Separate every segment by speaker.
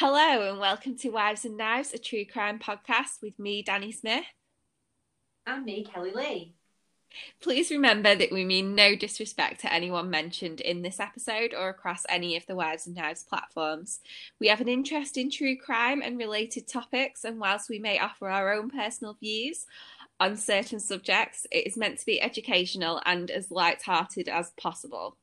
Speaker 1: Hello and welcome to Wives and Knives, a true crime podcast with me, Dani Smith.
Speaker 2: And me, Kelly Lee.
Speaker 1: Please remember that we mean no disrespect to anyone mentioned in this episode or across any of the Wives and Knives platforms. We have an interest in true crime and related topics, and whilst we may offer our own personal views on certain subjects, it is meant to be educational and as light-hearted as possible.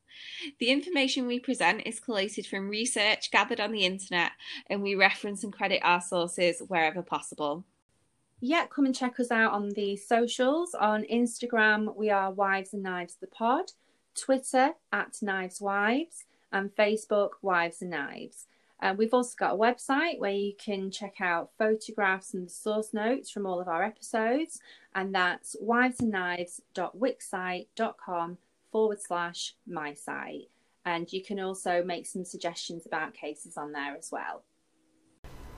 Speaker 1: The information we present is collated from research gathered on the internet, and we reference and credit our sources wherever possible.
Speaker 2: Yeah, come and check us out on the socials. On Instagram, we are Wives and Knives the Pod, Twitter at Knives Wives, and Facebook Wives and Knives. Uh, we've also got a website where you can check out photographs and source notes from all of our episodes, and that's wivesandknives.wixsite.com forward slash my site. And you can also make some suggestions about cases on there as well.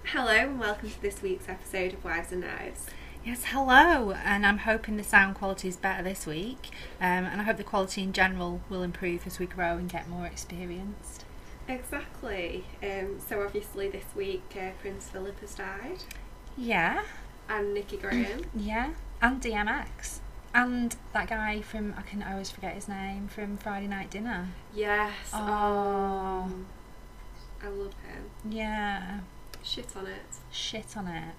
Speaker 1: Hello, and welcome to this week's episode of Wives and Knives.
Speaker 3: Yes, hello, and I'm hoping the sound quality is better this week, um, and I hope the quality in general will improve as we grow and get more experienced.
Speaker 1: Exactly. Um, so obviously this week uh, Prince Philip has died,
Speaker 3: Yeah,
Speaker 1: and Nikki Graham.
Speaker 3: yeah, and DMX, and that guy from I can always forget his name from Friday Night Dinner.
Speaker 1: yes.
Speaker 3: Oh.
Speaker 1: I love him.
Speaker 3: Yeah,
Speaker 1: Shit on it.
Speaker 3: shit on it.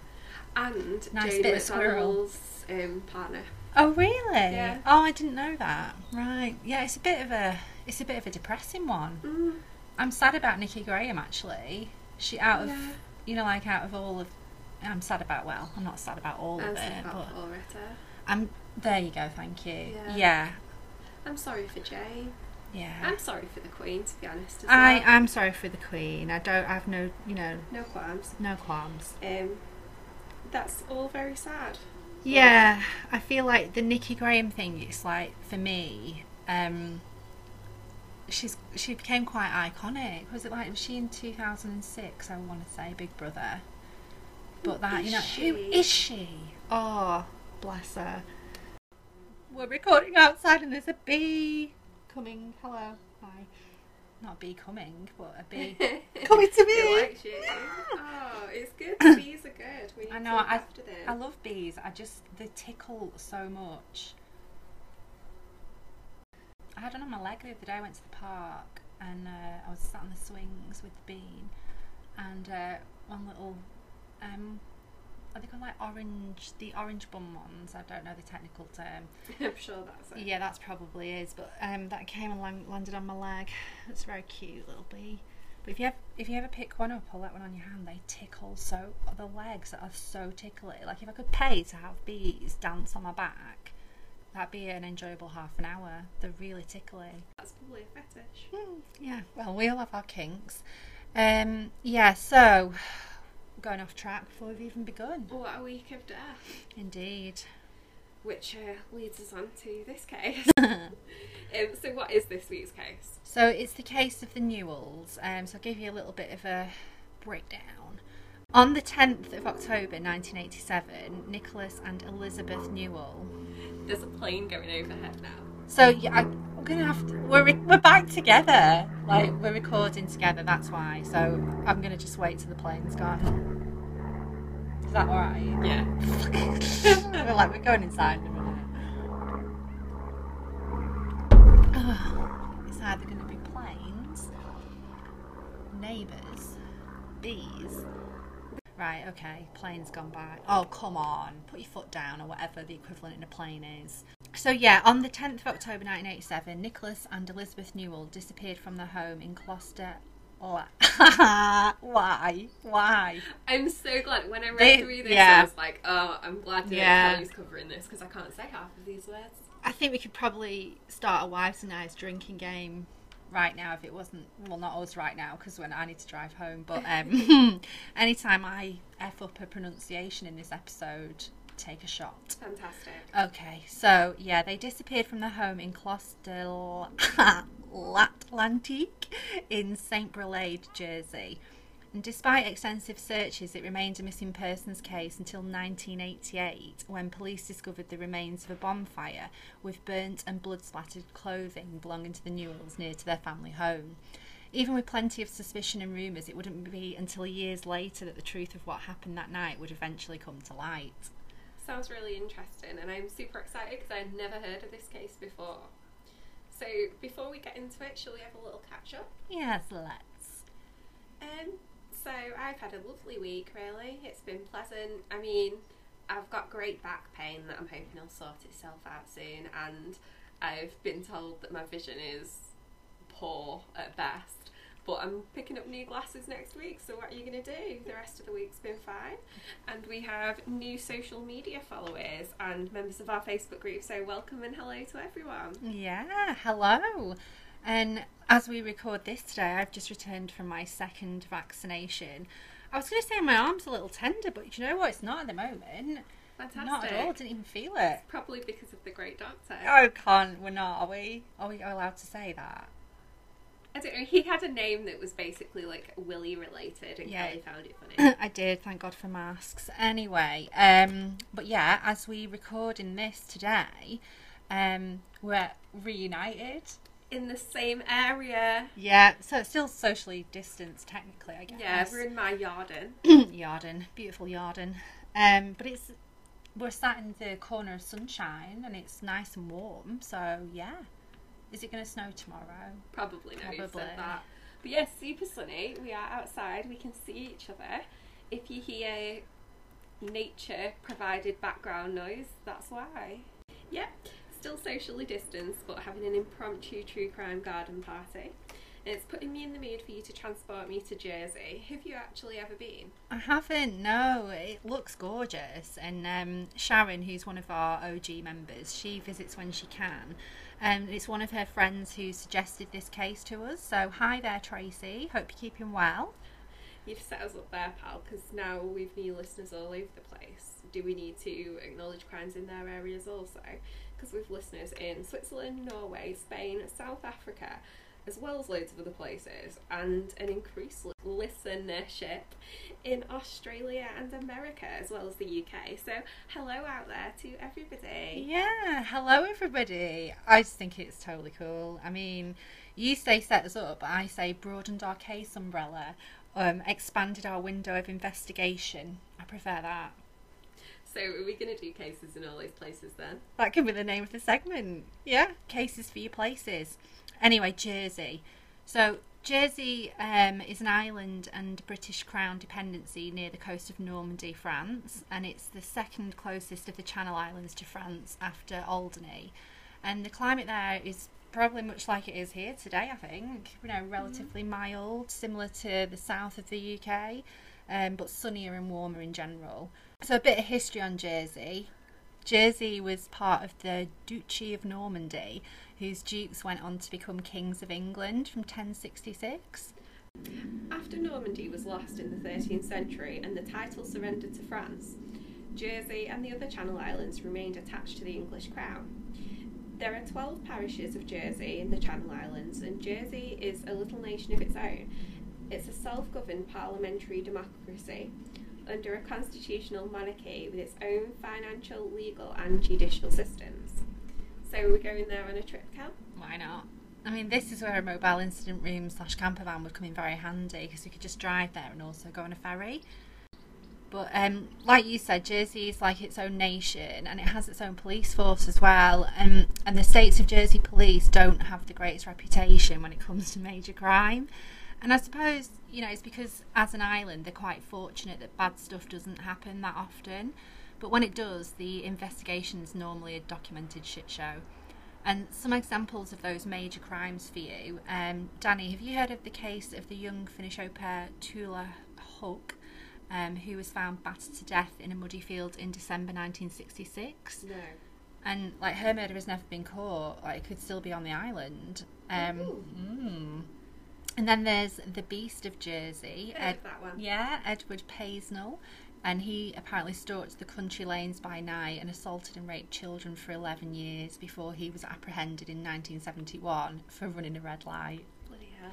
Speaker 1: And
Speaker 3: Nice bit.
Speaker 1: McDonald's um, partner.
Speaker 3: Oh really?
Speaker 1: Yeah.
Speaker 3: Oh, I didn't know that. Right. Yeah, it's a bit of a it's a bit of a depressing one.
Speaker 1: Mm.
Speaker 3: I'm sad about Nikki Graham actually. She out of
Speaker 1: Yeah.
Speaker 3: you know like out of all of I'm sad about well, I'm not sad about all
Speaker 1: I'm
Speaker 3: of
Speaker 1: sad
Speaker 3: it,
Speaker 1: about
Speaker 3: but. I'm there you go, thank you.
Speaker 1: Yeah.
Speaker 3: Yeah.
Speaker 1: I'm sorry for Jane.
Speaker 3: Yeah.
Speaker 1: I'm sorry for the Queen, to be honest. As
Speaker 3: I
Speaker 1: well.
Speaker 3: I'm sorry for the Queen. I don't I have no, you know,
Speaker 1: no qualms.
Speaker 3: no qualms.
Speaker 1: Um, that's all very sad.
Speaker 3: Yeah, I feel like the Nikki Graham thing. It's like for me, um, she's she became quite iconic. Was it like was she in two thousand and six? I want to say Big Brother, but that you know
Speaker 1: she?
Speaker 3: who is she? Oh, bless her. We're recording outside and there's a bee coming. Hello, hi. Not a bee coming, but a bee coming to me.
Speaker 1: It you. Oh, it's good. The bees are good. We need
Speaker 3: I
Speaker 1: to
Speaker 3: know.
Speaker 1: look
Speaker 3: I. I love bees. I just they tickle so much. I had one on my leg the other day. I went to the park and uh, I was sat on the swings with the bean, and uh, one little um, are they called like orange? The orange bum ones. I don't know the technical term.
Speaker 1: I'm sure that's it.
Speaker 3: Yeah, that's probably is. But um, that came and lang- landed on my leg. It's a very cute little bee. But if you have, if you ever pick one up or let one on your hand, they tickle so the legs are so tickly. Like if I could pay to have bees dance on my back, that'd be an enjoyable half an hour. They're really tickly.
Speaker 1: That's probably a fetish.
Speaker 3: Hmm, yeah, well, we all have our kinks. Um, yeah, so going off track before we've even begun.
Speaker 1: What a week of death.
Speaker 3: Indeed.
Speaker 1: Which uh, leads us on to this case. um, so, what is this week's case?
Speaker 3: So it's the case of the Newalls. Um, so I'll give you a little bit of a breakdown. On the 10th of October 1987, Nicholas and Elizabeth Newall.
Speaker 1: There's a plane going overhead now.
Speaker 3: So yeah, I, we're gonna have to. We're we're back together. Like we're recording together. That's why. So I'm gonna just wait till the plane's gone. Is that all right?
Speaker 1: Yeah.
Speaker 3: we're like we're going inside in a minute. it's either to be planes, neighbours, bees. Right, okay, plane's gone by. Oh, come on, put your foot down or whatever the equivalent in a plane is. So, yeah, on the 10th of October 1987, Nicholas and Elizabeth Newall disappeared from their home in Gloucester. Oh, why? Why?
Speaker 1: I'm so glad. When I read
Speaker 3: They-
Speaker 1: through this,
Speaker 3: yeah.
Speaker 1: I was like, oh, I'm glad that
Speaker 3: Yeah.
Speaker 1: Kelly's covering this because I can't say half of these words.
Speaker 3: I think we could probably start a wives and eyes drinking game right now if it wasn't well not us right now because when I need to drive home but um anytime I f up a pronunciation in this episode take a shot
Speaker 1: Fantastic.
Speaker 3: okay so yeah they disappeared from their home in Clostel Atlantique in St Brelade Jersey And despite extensive searches, it remained a missing persons case until 1988 when police discovered the remains of a bonfire with burnt and blood splattered clothing belonging to the Newalls near to their family home. even with plenty of suspicion and rumours, it wouldn't be until years later that the truth of what happened that night would eventually come to light.
Speaker 4: Sounds really interesting, and I'm super excited because I'd never heard of this case before. So, before we get into it, shall we have a little catch up?
Speaker 3: Yes, let's.
Speaker 4: Um, so I've had a lovely week. Really, it's been pleasant. I mean, I've got great back pain that I'm hoping will sort itself out soon, and I've been told that my vision is poor at best. But I'm picking up new glasses next week, so what are you going to do? The rest of the week's been fine. And we have new social media followers and members of our Facebook group, so welcome and hello to everyone.
Speaker 3: Yeah, hello. And as we record this today, I've just returned from my second vaccination. I was going to say my arm's a little tender, but you know what? It's not at the moment.
Speaker 4: Fantastic.
Speaker 3: Not at all. Didn't even feel it.
Speaker 4: Probably because of the great doctor.
Speaker 3: Oh, can't. We're not, are we? Are we allowed to say that?
Speaker 4: I don't know. He had a name that was basically like Willy related, and
Speaker 3: Yeah.
Speaker 4: Kelly found it funny.
Speaker 3: I did, thank God for masks. Anyway, um, but yeah, as we record in this today, um, we're reunited.
Speaker 4: In the same area.
Speaker 3: Yeah, so it's still socially distanced, technically, I guess.
Speaker 4: Yeah, we're in my garden.
Speaker 3: Yarden, beautiful Yarden. Um, but it's we're sat in the corner of sunshine and it's nice and warm. So yeah, is it going to snow tomorrow?
Speaker 4: Probably no, you
Speaker 3: Probably.
Speaker 4: said that. But yes, super sunny. We are outside. We can see each other. If you hear nature provided background noise, that's why. Yep, still socially distanced, but having an impromptu true crime garden party. And it's putting me in the mood for you to transport me to Jersey. Have you actually ever been?
Speaker 3: I haven't. No, it looks gorgeous. And um, Sharon, who's one of our OG members, she visits when she can. Um, it's one of her friends who suggested this case to us. So hi there, Tracy. Hope you're keeping well.
Speaker 4: You've set us up there, pal, because now we've new listeners all over the place. Do we need to acknowledge crimes in their areas also? Because we've listeners in Switzerland, Norway, Spain, South Africa, as well as loads of other places, and an increased listenership in Australia and America, as well as the UK. So, hello out there to everybody.
Speaker 3: Yeah, hello everybody. I just think it's totally cool. I mean, you say set us up, I say broadened our case umbrella, um, expanded our window of investigation. I prefer that.
Speaker 4: So, are we going to do cases in all these places then?
Speaker 3: That could be the name of the segment. Yeah, cases for your places. Anyway, Jersey. So, Jersey um, is an island and British Crown dependency near the coast of Normandy, France, and it's the second closest of the Channel Islands to France after Alderney. And the climate there is probably much like it is here today, I think. You know, relatively mild, similar to the south of the UK, um, but sunnier and warmer in general. So, a bit of history on Jersey. Jersey was part of the Duchy of Normandy, whose dukes went on to become kings of England from 1066.
Speaker 4: After Normandy was lost in the 13th century and the title surrendered to France, Jersey and the other Channel Islands remained attached to the English crown. There are 12 parishes of Jersey in the Channel Islands, and Jersey is a little nation of its own. It's a self governed parliamentary democracy under a constitutional monarchy with its own financial, legal, and judicial systems. So, we're going there on a trip, Cal?
Speaker 3: Why not? I mean, this is where a mobile incident room slash camper van would come in very handy because we could just drive there and also go on a ferry. But um, like you said, Jersey is like its own nation and it has its own police force as well. Um, and the states of Jersey police don't have the greatest reputation when it comes to major crime. And I suppose, you know, it's because as an island, they're quite fortunate that bad stuff doesn't happen that often. But when it does, the investigation is normally a documented shit show. And some examples of those major crimes for you. Um, Dani, have you heard of the case of the young Finnish au pair Tula Hulk, um, who was found battered to death in a muddy field in December 1966?
Speaker 4: No.
Speaker 3: And like her murder has never been caught. Like it could still be on the island. Um, mm. And then there's the Beast of Jersey. Ed-
Speaker 4: that one.
Speaker 3: yeah, Edward Paisnell. And he apparently stalked the country lanes by night and assaulted and raped children for 11 years before he was apprehended in 1971 for running a red light.
Speaker 4: Bloody hell.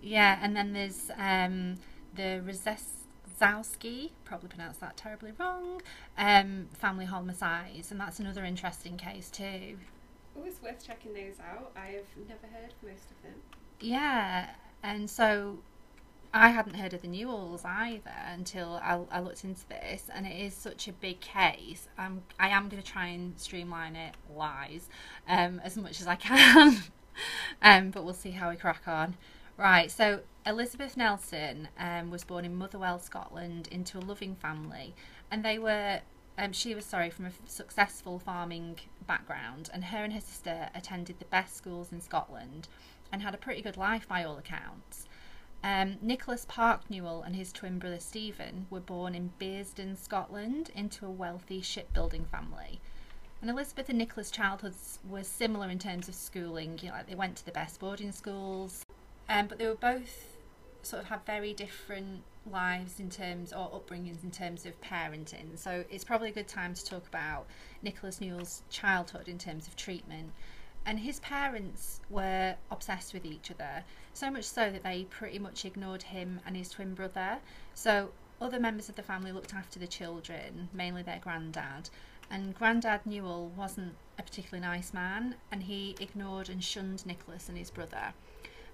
Speaker 3: Yeah, and then there's um, the Rzeszowski, probably pronounced that terribly wrong, um, family homicides, and that's another interesting case too.
Speaker 4: Oh, it's worth checking those out. I have never heard most of them.
Speaker 3: Yeah, And so I hadn't heard of the Newalls either until I, I looked into this, and it is such a big case. I'm, I am going to try and streamline it, lies, um, as much as I can, um, but we'll see how we crack on. Right, so Elizabeth Nelson um, was born in Motherwell, Scotland, into a loving family, and they were. Um, she was sorry from a successful farming background, and her and her sister attended the best schools in Scotland, and had a pretty good life by all accounts. Um, Nicholas Park Newall and his twin brother Stephen were born in Bearsden, Scotland, into a wealthy shipbuilding family. And Elizabeth and Nicholas' childhoods were similar in terms of schooling. You know, like they went to the best boarding schools, um, but they were both sort of had very different lives in terms or upbringings in terms of parenting. So it's probably a good time to talk about Nicholas Newall's childhood in terms of treatment. And his parents were obsessed with each other, so much so that they pretty much ignored him and his twin brother. So other members of the family looked after the children, mainly their granddad. And Grandad Newall wasn't a particularly nice man, and he ignored and shunned Nicholas and his brother.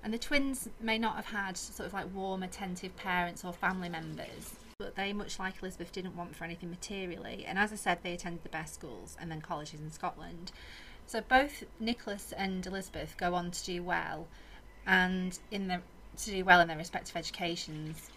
Speaker 3: And the twins may not have had sort of like warm, attentive parents or family members, but they, much like Elizabeth, didn't want for anything materially. And as I said, they attended the best schools and then colleges in Scotland. So both Nicholas and Elizabeth go on to do well, and in to do well in their respective educations,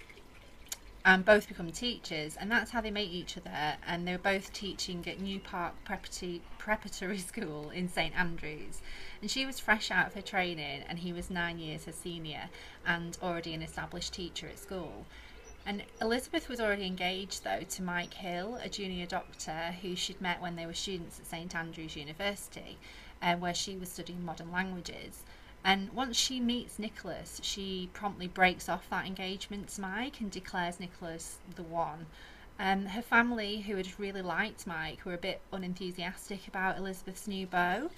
Speaker 3: and both become teachers, and that's how they meet each other. And they were both teaching at New Park Preparatory, Preparatory School in St Andrews, and she was fresh out of her training, and he was nine years her senior, and already an established teacher at school. And Elizabeth was already engaged, though, to Mike Hill, a junior doctor who she'd met when they were students at St Andrews University, uh, where she was studying modern languages. And once she meets Nicholas, she promptly breaks off that engagement to Mike and declares Nicholas the one. Um, her family, who had really liked Mike, were a bit unenthusiastic about Elizabeth's new beau,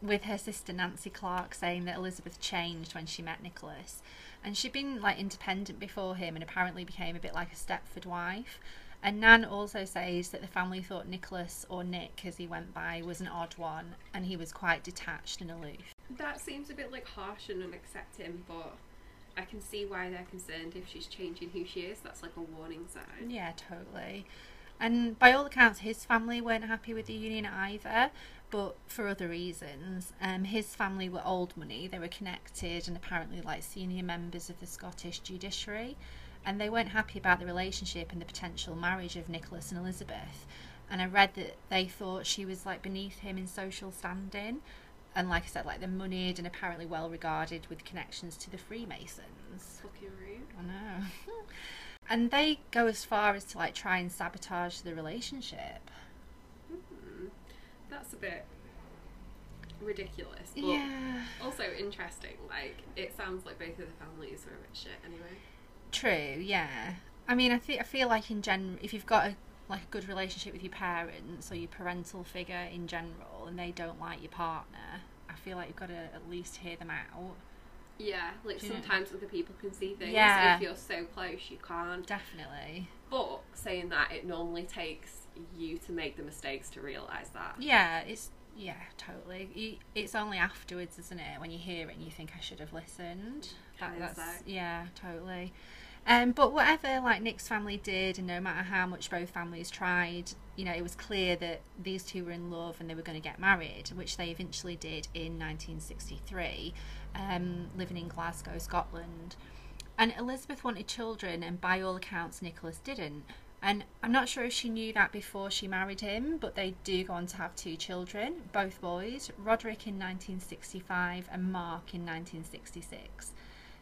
Speaker 3: with her sister Nancy Clark saying that Elizabeth changed when she met Nicholas and she'd been like independent before him and apparently became a bit like a Stepford wife. And Nan also says that the family thought Nicholas, or Nick as he went by, was an odd one and he was quite detached and aloof.
Speaker 4: That seems a bit like harsh and unaccepting, but I can see why they're concerned if she's changing who she is. That's like a warning sign.
Speaker 3: Yeah, totally. And by all accounts, his family weren't happy with the union either, but for other reasons. Um, his family were old money, they were connected and apparently like senior members of the Scottish judiciary, and they weren't happy about the relationship and the potential marriage of Nicholas and Elizabeth. And I read that they thought she was like beneath him in social standing, and like I said, like they're moneyed and apparently well regarded with connections to the Freemasons.
Speaker 4: Fucking rude.
Speaker 3: I know. and they go as far as to like try and sabotage the relationship.
Speaker 4: That's a bit ridiculous. But
Speaker 3: Yeah.
Speaker 4: Also interesting. Like it sounds like both of the families are a bit shit anyway.
Speaker 3: True, yeah. I mean, I think I feel like in general, if you've got a like a good relationship with your parents or your parental figure in general, and they don't like your partner, I feel like you've got to at least hear them out.
Speaker 4: Yeah, like
Speaker 3: know-
Speaker 4: sometimes other people can see things.
Speaker 3: Yeah.
Speaker 4: If you're so close, you can't.
Speaker 3: Definitely.
Speaker 4: But saying that, it normally takes you to make the mistakes to realise that.
Speaker 3: Yeah, it's yeah, totally. It's only afterwards, isn't it, when you hear it and you think I should have listened. That, that's
Speaker 4: Hindsight.
Speaker 3: yeah, totally. Um, but whatever like Nick's family did, and no matter how much both families tried, you know, it was clear that these two were in love and they were going to get married, which they eventually did in 1963, um, living in Glasgow, Scotland. And Elizabeth wanted children, and by all accounts, Nicholas didn't. And I'm not sure if she knew that before she married him, but they do go on to have two children, both boys, Roderick in 1965 and Mark in 1966.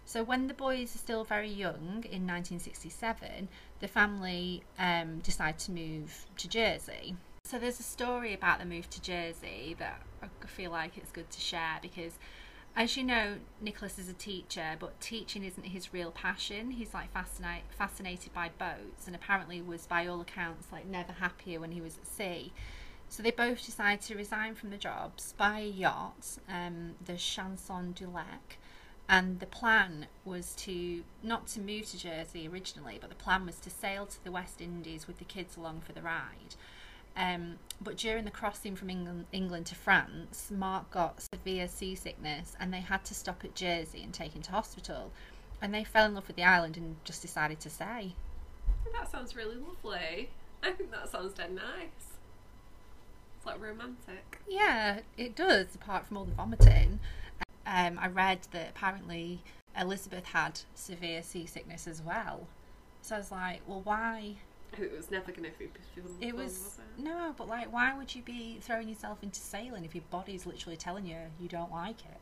Speaker 3: So when the boys are still very young in 1967, the family um, decide to move to Jersey. So there's a story about the move to Jersey that I feel like it's good to share because as you know, Nicholas is a teacher, but teaching isn't his real passion. He's like fascinate, fascinated by boats, and apparently was, by all accounts, like never happier when he was at sea. So they both decided to resign from the jobs, buy a yacht, um, the Chanson du Lac, and the plan was to not to move to Jersey originally, but the plan was to sail to the West Indies with the kids along for the ride. Um, but during the crossing from England, England to France, Mark got severe seasickness and they had to stop at Jersey and take him to hospital. and they fell in love with the island and just decided to stay.
Speaker 4: That sounds really lovely. I think that sounds dead nice. It's like romantic.
Speaker 3: Yeah, it does. Apart from all the vomiting, um, I read that apparently Elizabeth had severe seasickness as well. So I was like, well, why?
Speaker 4: It was never going to be fun,
Speaker 3: It
Speaker 4: fun,
Speaker 3: was
Speaker 4: it?
Speaker 3: no, but like, why would you be throwing yourself into sailing if your body's literally telling you you don't like it?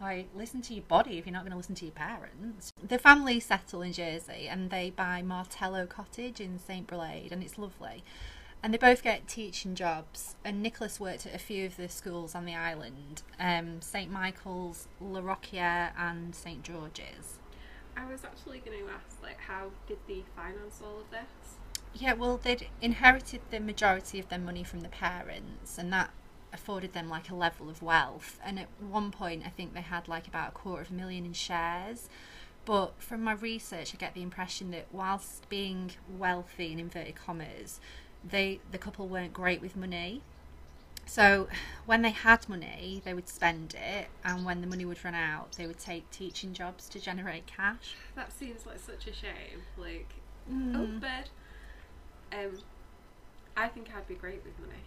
Speaker 3: Like, listen to your body if you're not going to listen to your parents. The family settle in Jersey and they buy Martello Cottage in St. Brelade, and it's lovely. And they both get teaching jobs. And Nicholas worked at a few of the schools on the island um, St. Michael's, La Rocquiere, and St. George's.
Speaker 4: I was actually going to ask, like, how did they finance all of this?
Speaker 3: Yeah, well, they'd inherited the majority of their money from the parents, and that afforded them like a level of wealth. And at one point, I think they had like about a quarter of a million in shares. But from my research, I get the impression that whilst being wealthy in inverted commas, they the couple weren't great with money. So when they had money, they would spend it, and when the money would run out, they would take teaching jobs to generate cash.
Speaker 4: That seems like such a shame. Like,
Speaker 3: Mm.
Speaker 4: oh. Um, I think I'd be great with money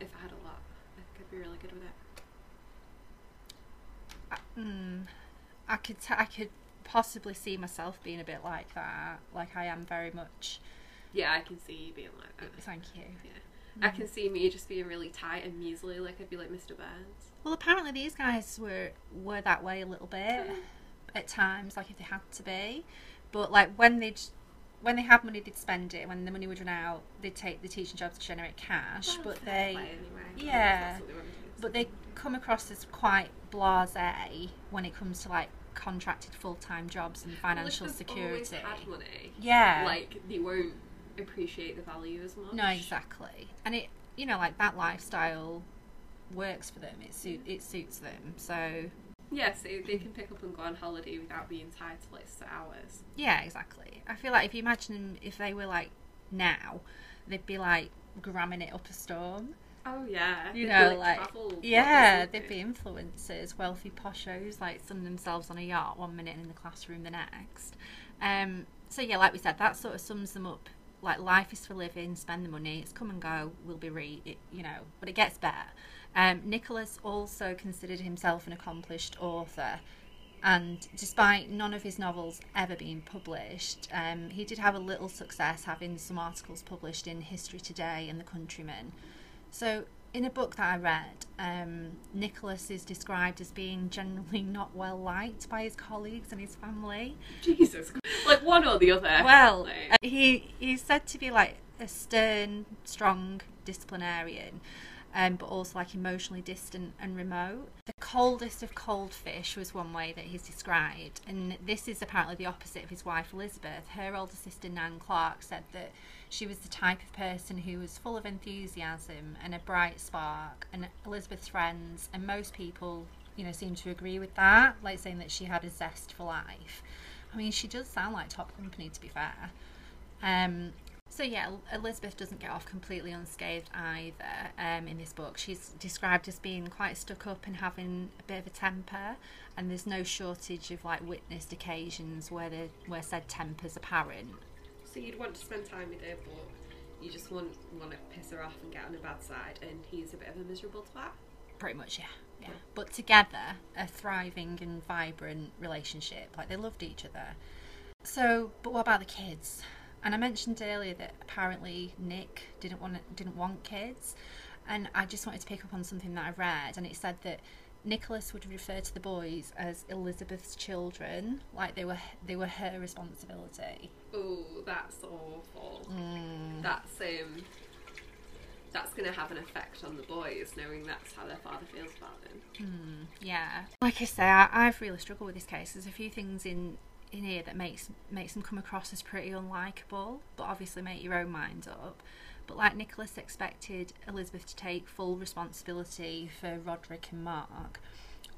Speaker 4: if I had a lot. I think I'd be really good with it.
Speaker 3: Mm, I could t- I could possibly see myself being a bit like that. Like I am very much.
Speaker 4: Yeah, I can see you being like that.
Speaker 3: Thank you.
Speaker 4: I mm-hmm. can see me just being really tight and measly, like I'd be like Mr. Burns.
Speaker 3: Well, apparently these guys were were that way a little bit at times, like if they had to be. But like when they'd when they had money, they'd spend it. When the money would run out, they'd take the teaching jobs to generate cash.
Speaker 4: Well,
Speaker 3: but they
Speaker 4: anyway.
Speaker 3: yeah.
Speaker 4: They wanted to do.
Speaker 3: but they come across as quite blasé when it comes to like contracted full time jobs and
Speaker 4: Well,
Speaker 3: financial
Speaker 4: they've
Speaker 3: security.
Speaker 4: always had money,
Speaker 3: Yeah.
Speaker 4: like they won't appreciate the value as much.
Speaker 3: No, exactly. And it, you know, like that lifestyle works for them. It suit it suits them. So
Speaker 4: Yeah, so they can pick up and go on holiday without being tied to like hours.
Speaker 3: yeah, exactly. I feel like if you imagine them, if they were like now, they'd be like gramming it up a storm.
Speaker 4: Oh yeah,
Speaker 3: You
Speaker 4: They'd
Speaker 3: know,
Speaker 4: be,
Speaker 3: like
Speaker 4: travel
Speaker 3: yeah, they'd be influencers, wealthy poshos, like sun themselves on a yacht one minute and in the classroom the next. Um, so yeah, like we said, that sort of sums them up. Like life is for living, spend the money, it's come and go, we'll be re, it, you know, but it gets better. Um, Nicholas also considered himself an accomplished author, and despite none of his novels ever being published, um, he did have a little success having some articles published in History Today and The Countryman. So, in a book that I read, um, Nicholas is described as being generally not well liked by his colleagues and his family.
Speaker 4: Jesus, like one or the other.
Speaker 3: Well,
Speaker 4: Like,
Speaker 3: he he's said to be like a stern, strong disciplinarian, um, but also like emotionally distant and remote. The coldest of cold fish was one way that he's described, and this is apparently the opposite of his wife Elizabeth. Her older sister Nan Clark said that she was the type of person who was full of enthusiasm and a bright spark, and Elizabeth's friends and most people, you know, seem to agree with that, like saying that she had a zest for life. I mean, she does sound like top company, to be fair. Um, so yeah, Elizabeth doesn't get off completely unscathed either. Um, in this book, she's described as being quite stuck up and having a bit of a temper, and there's no shortage of like witnessed occasions where the where said temper's apparent.
Speaker 4: so you'd want to spend time with her, but you just want want to piss her off and get on her bad side, and he's a bit of a miserable twat.
Speaker 3: Pretty much, yeah, yeah. But together, a thriving and vibrant relationship. Like they loved each other. So, but what about the kids? And I mentioned earlier that apparently Nick didn't want didn't want kids, and I just wanted to pick up on something that I read, and it said that Nicholas would refer to the boys as Elizabeth's children, like they were they were her responsibility.
Speaker 4: Oh, that's awful.
Speaker 3: Mm.
Speaker 4: That's um, that's gonna have an effect on the boys, knowing that's how their father feels about them.
Speaker 3: Yeah, like I say, I, I've really struggled with this case. There's a few things in in here that makes makes them come across as pretty unlikable, but obviously make your own mind up. But like Nicholas expected Elizabeth to take full responsibility for Roderick and Mark,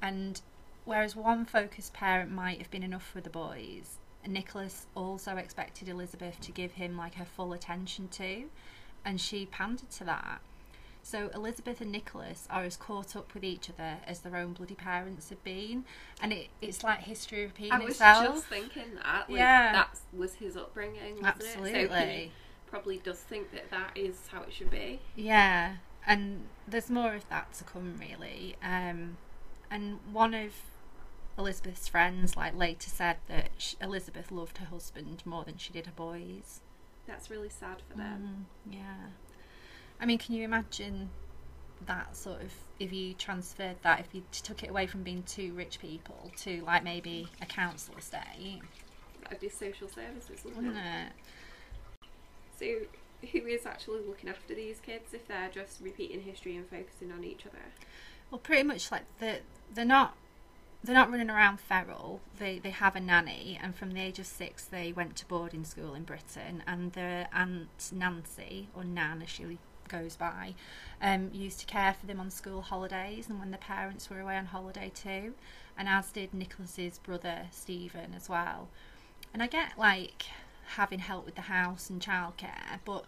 Speaker 3: and whereas one focused parent might have been enough for the boys, Nicholas also expected Elizabeth to give him like her full attention to, and she pandered to that. So Elizabeth and Nicholas are as caught up with each other as their own bloody parents have been, and it, it's like history repeating
Speaker 4: I was
Speaker 3: itself.
Speaker 4: just thinking that. Like,
Speaker 3: Yeah.
Speaker 4: That was his upbringing, wasn't it? So
Speaker 3: Absolutely.
Speaker 4: he probably does think that that is how it should be.
Speaker 3: Yeah, and there's more of that to come, really. Um, and one of Elizabeth's friends, like later said that sh Elizabeth loved her husband more than she did her boys.
Speaker 4: That's really sad for them.
Speaker 3: Mm, yeah, I mean, can you imagine that sort of if you transferred that, if you took it away from being two rich people to like maybe a council estate,
Speaker 4: That'd be social services, wouldn't
Speaker 3: wouldn't
Speaker 4: it?
Speaker 3: it?
Speaker 4: So who is actually looking after these kids if they're just repeating history and focusing on each other?
Speaker 3: Well, pretty much like they're they're not they're not running around feral. They they have a nanny, and from the age of six, they went to boarding school in Britain. And their aunt Nancy, or Nan as she goes by, um, used to care for them on school holidays and when the parents were away on holiday too. And as did Nicholas's brother Stephen as well. And I get like having help with the house and childcare, but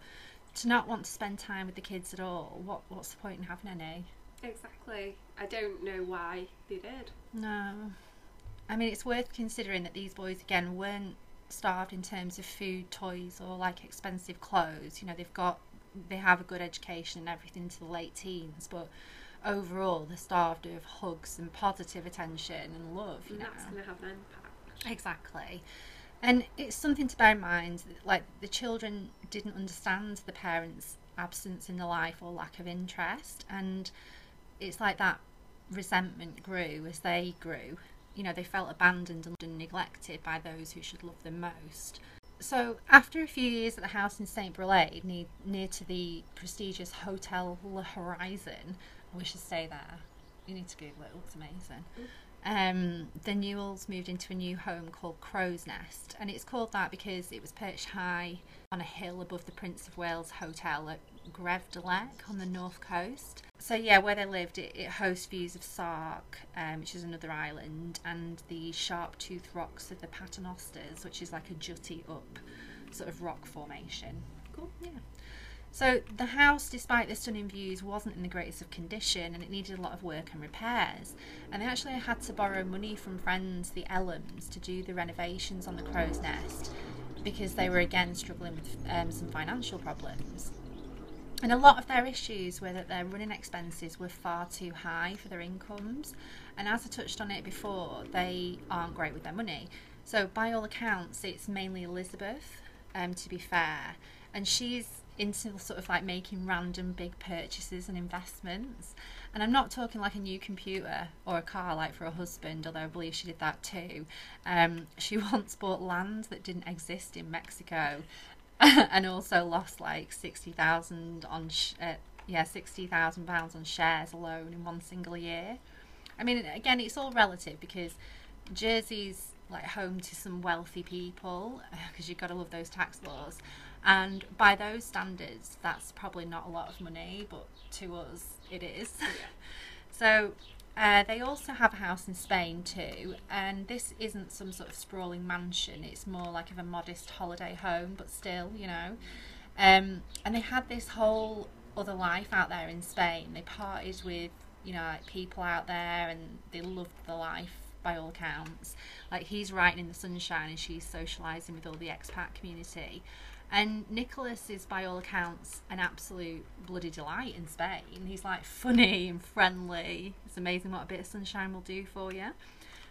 Speaker 3: to not want to spend time with the kids at all, what what's the point in having any?
Speaker 4: Exactly. I don't know why they did.
Speaker 3: No. I mean, it's worth considering that these boys, again, weren't starved in terms of food, toys, or like expensive clothes. You know, they've got, they have a good education and everything to the late teens, but overall, they're starved of hugs and positive attention and love, you
Speaker 4: And
Speaker 3: know.
Speaker 4: that's going to have an impact.
Speaker 3: Exactly. And it's something to bear in mind that, like, the children didn't understand the parents' absence in the life or lack of interest. And it's like that resentment grew as they grew. You know, they felt abandoned and neglected by those who should love them most. So, after a few years at the house in St. Brelade, near, near to the prestigious Hotel Le Horizon, we should stay there. You need to Google it, it looks amazing. Um, the Newalls moved into a new home called Crow's Nest, and it's called that because it was perched high on a hill above the Prince of Wales Hotel at Greve de Lecq on the north coast. So yeah, where they lived, it, it hosts views of Sark, um, which is another island, and the sharp tooth rocks of the Paternosters, which is like a jutty up sort of rock formation.
Speaker 4: Cool.
Speaker 3: Yeah. So the house, despite the stunning views, wasn't in the greatest of condition and it needed a lot of work and repairs. And they actually had to borrow money from friends, the Ellams, to do the renovations on the crow's nest because they were again struggling with um, some financial problems. And a lot of their issues were that their running expenses were far too high for their incomes. And as I touched on it before, they aren't great with their money. So, by all accounts, it's mainly Elizabeth, um, to be fair. And she's into sort of like making random big purchases and investments. And I'm not talking like a new computer or a car like for a husband, although I believe she did that too. Um, she once bought land that didn't exist in Mexico and also lost like 60,000 on sh- uh, yeah, 60,000 pounds on shares alone in one single year. I mean again it's all relative because Jersey's like home to some wealthy people because you've got to love those tax laws. And by those standards, that's probably not a lot of money, but to us, it is. so uh, they also have a house in Spain too, and this isn't some sort of sprawling mansion. It's more like of a modest holiday home, but still, you know. Um, and they had this whole other life out there in Spain. They parted with, you know, like people out there, and they loved the life by all accounts. Like he's writing in the sunshine, and she's socialising with all the expat community. And Nicholas is, by all accounts, an absolute bloody delight in Spain. He's like funny and friendly. It's amazing what a bit of sunshine will do for you.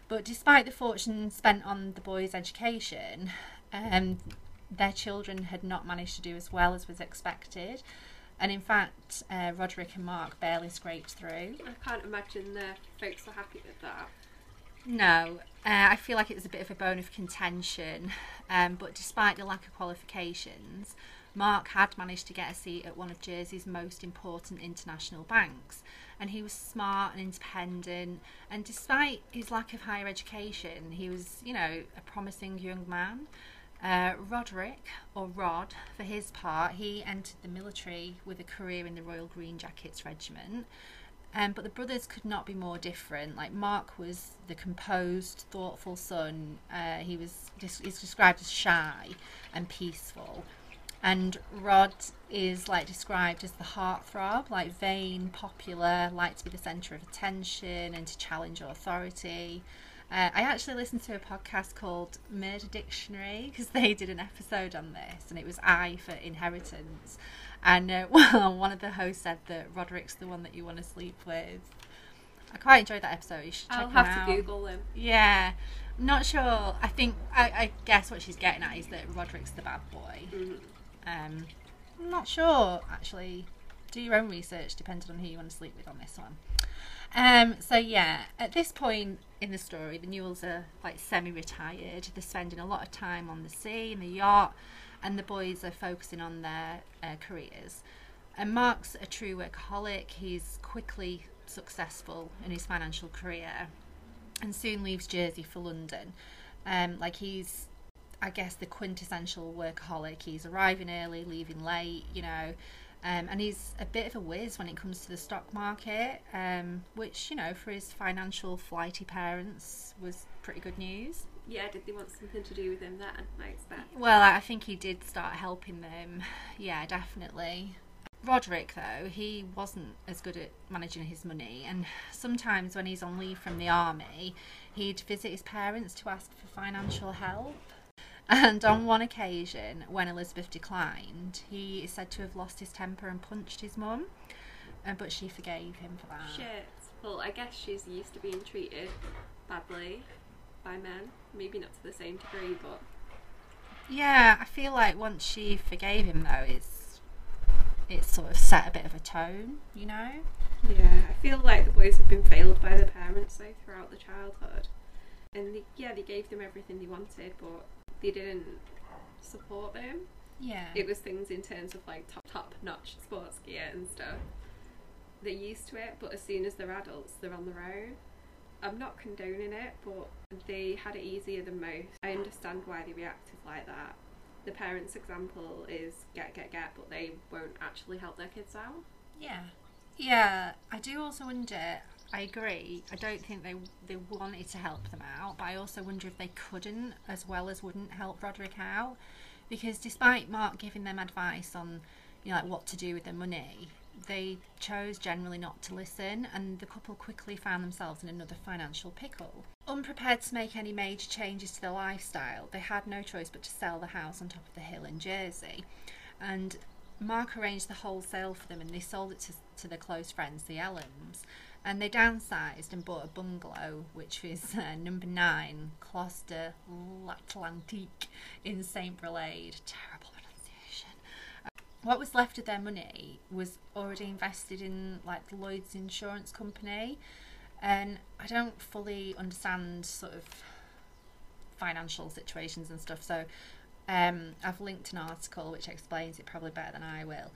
Speaker 3: But despite the fortune spent on the boys' education, um, their children had not managed to do as well as was expected. And in fact, uh, Roderick and Mark barely scraped through.
Speaker 4: I can't imagine the folks are happy with that.
Speaker 3: No, uh, I feel like it was a bit of a bone of contention. Um, but despite the lack of qualifications, Mark had managed to get a seat at one of Jersey's most important international banks. And he was smart and independent. And despite his lack of higher education, he was, you know, a promising young man. Uh, Roderick, or Rod, for his part, he entered the military with a career in the Royal Green Jackets Regiment. Um, but the brothers could not be more different. Like Mark was the composed, thoughtful son. Uh, he was he's described as shy and peaceful, And Rod is like described as the heartthrob, like vain, popular, like to be the centre of attention and to challenge authority. Uh, I actually listened to a podcast called Murder Dictionary because they did an episode on this, and it was I for inheritance. And uh, well, one of the hosts said that Roderick's the one that you want to sleep with. I quite enjoyed that episode. You should check
Speaker 4: I'll
Speaker 3: him
Speaker 4: have
Speaker 3: out.
Speaker 4: to Google them.
Speaker 3: Yeah, not sure. I think I, I guess what she's getting at is that Roderick's the bad boy.
Speaker 4: Mhm.
Speaker 3: Um, I'm not sure actually. Do your own research, depending on who you want to sleep with on this one. Um, so yeah, at this point in the story, the Newalls are like semi-retired. They're spending a lot of time on the sea in the yacht, and the boys are focusing on their uh, careers. And Mark's a true workaholic. He's quickly successful in his financial career, and soon leaves Jersey for London. Um, like he's, I guess, the quintessential workaholic. He's arriving early, leaving late. You know. Um, and he's a bit of a whiz when it comes to the stock market, um, which, you know, for his financial flighty parents was pretty good news.
Speaker 4: Yeah, did they want something to do with him then? I expect.
Speaker 3: Well, I think he did start helping them. Yeah, definitely. Roderick, though, he wasn't as good at managing his money, and sometimes when he's on leave from the army, he'd visit his parents to ask for financial help. And on one occasion, when Elizabeth declined, he is said to have lost his temper and punched his mum, uh, but she forgave him for that.
Speaker 4: Shit. Well, I guess she's used to being treated badly by men. Maybe not to the same degree, but
Speaker 3: Yeah, I feel like once she forgave him, though, it's it's sort of set a bit of a tone, you know.
Speaker 4: yeah, I feel like the boys have been failed by their parents though throughout the childhood, and they, yeah, they gave them everything they wanted, but they didn't support them.
Speaker 3: Yeah.
Speaker 4: It was things in terms of like top top notch sports gear and stuff. They're used to it, but as soon as they're adults, they're on their own. I'm not condoning it, but they had it easier than most. I understand why they reacted like that. The parents' example is get, get, get, but they won't actually help their kids out.
Speaker 3: Yeah, yeah. I do also wonder. I agree. I don't think they they wanted to help them out, but I also wonder if they couldn't, as well as wouldn't help Roderick out, because despite Mark giving them advice on, you know, like what to do with their money, they chose generally not to listen, and the couple quickly found themselves in another financial pickle. Unprepared to make any major changes to their lifestyle, they had no choice but to sell the house on top of the hill in Jersey, and Mark arranged the whole sale for them, and they sold it to, to their close friends, the Ellens. And they downsized and bought a bungalow, which was uh, number nine, Clos de l'Atlantique in Saint Brelade. Terrible What was left of their money was already invested in like Lloyd's insurance company, and I don't fully understand sort of financial situations and stuff. So um, I've linked an article which explains it probably better than I will.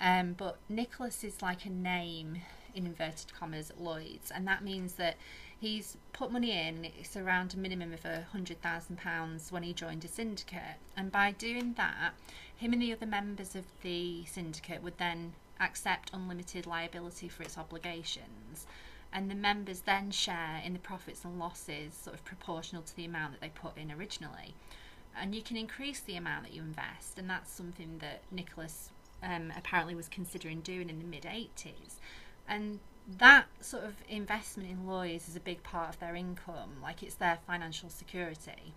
Speaker 3: Um, but Nicholas is like a name in inverted commas at Lloyd's, and that means that he's put money in. It's around a minimum of a hundred thousand pounds when he joined a syndicate, and by doing that, him and the other members of the syndicate would then accept unlimited liability for its obligations. And the members then share in the profits and losses, sort of proportional to the amount that they put in originally and you can increase the amount that you invest, and that's something that Nicholas um, apparently was considering doing in the mid 80s. And that sort of investment in Lloyd's is a big part of their income, like it's their financial security.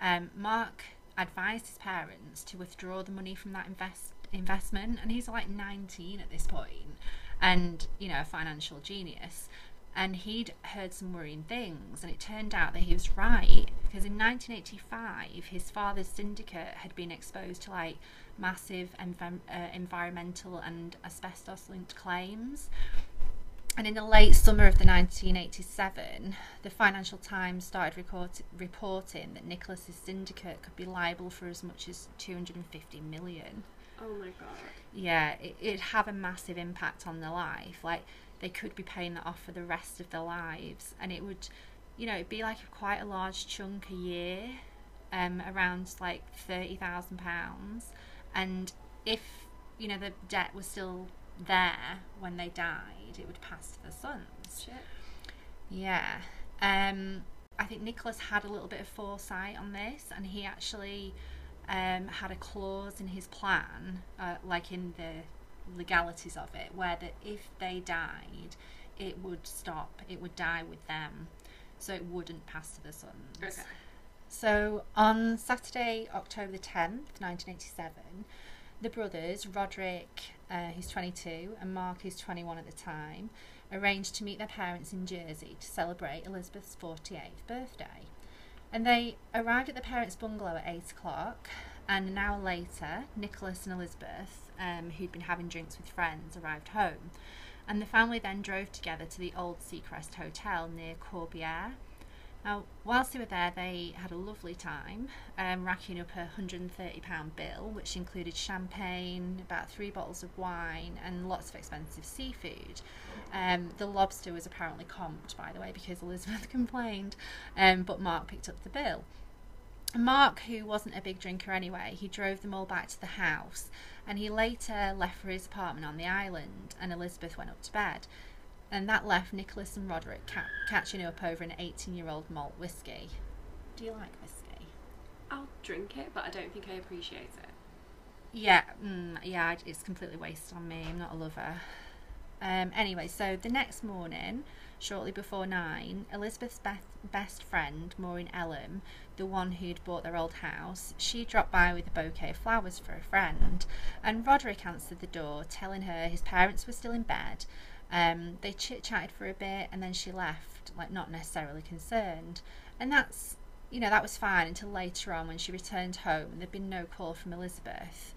Speaker 3: Um, Mark advised his parents to withdraw the money from that invest investment, and he's like 19 at this point, and you know, a financial genius and he'd heard some worrying things and it turned out that he was right because in 1985 his father's syndicate had been exposed to like massive env- uh, environmental and asbestos linked claims and in the late summer of the 1987 the financial times started record- reporting that nicholas's syndicate could be liable for as much as 250 million.
Speaker 4: Oh my god.
Speaker 3: yeah, it, it'd have a massive impact on their life. Like they could be paying that off for the rest of their lives, and it would, you know, it'd be like quite a large chunk a year, um, around like thirty thousand pounds. And if you know the debt was still there when they died, it would pass to the sons.
Speaker 4: Shit.
Speaker 3: Yeah. Um, I think Nicholas had a little bit of foresight on this, and he actually um, had a clause in his plan, uh, like in the legalities of it, where that if they died, it would stop, it would die with them, so it wouldn't pass to the sons.
Speaker 4: Okay.
Speaker 3: So on Saturday, October the 10th, 1987, the brothers, Roderick, uh, who's 22, and Mark, who's 21 at the time, arranged to meet their parents in Jersey to celebrate Elizabeth's 48th birthday. And they arrived at the parents' bungalow at 8 o'clock, and an hour later, Nicholas and Elizabeth, um, who'd been having drinks with friends, arrived home. And the family then drove together to the old Seacrest Hotel near Corbière. Now, whilst they were there, they had a lovely time, um, racking up a £130 bill, which included champagne, about three bottles of wine, and lots of expensive seafood. Um, the lobster was apparently comped, by the way, because Elizabeth complained, um, but Mark picked up the bill. Mark, who wasn't a big drinker anyway, he drove them all back to the house, and he later left for his apartment on the island, and Elizabeth went up to bed and that left Nicholas and Roderick ca- catching up over an 18 year old malt whiskey. Do you like whiskey?
Speaker 4: I'll drink it, but I don't think I appreciate it.
Speaker 3: Yeah, mm, yeah, it's completely wasted on me. I'm not a lover. Um, anyway, so the next morning, shortly before nine, Elizabeth's best, best friend, Maureen Ellum, the one who'd bought their old house, she dropped by with a bouquet of flowers for a friend, and Roderick answered the door, telling her his parents were still in bed. Um, they chit chatted for a bit, and then she left, like not necessarily concerned, and that's you know that was fine until later on when she returned home and there'd been no call from Elizabeth.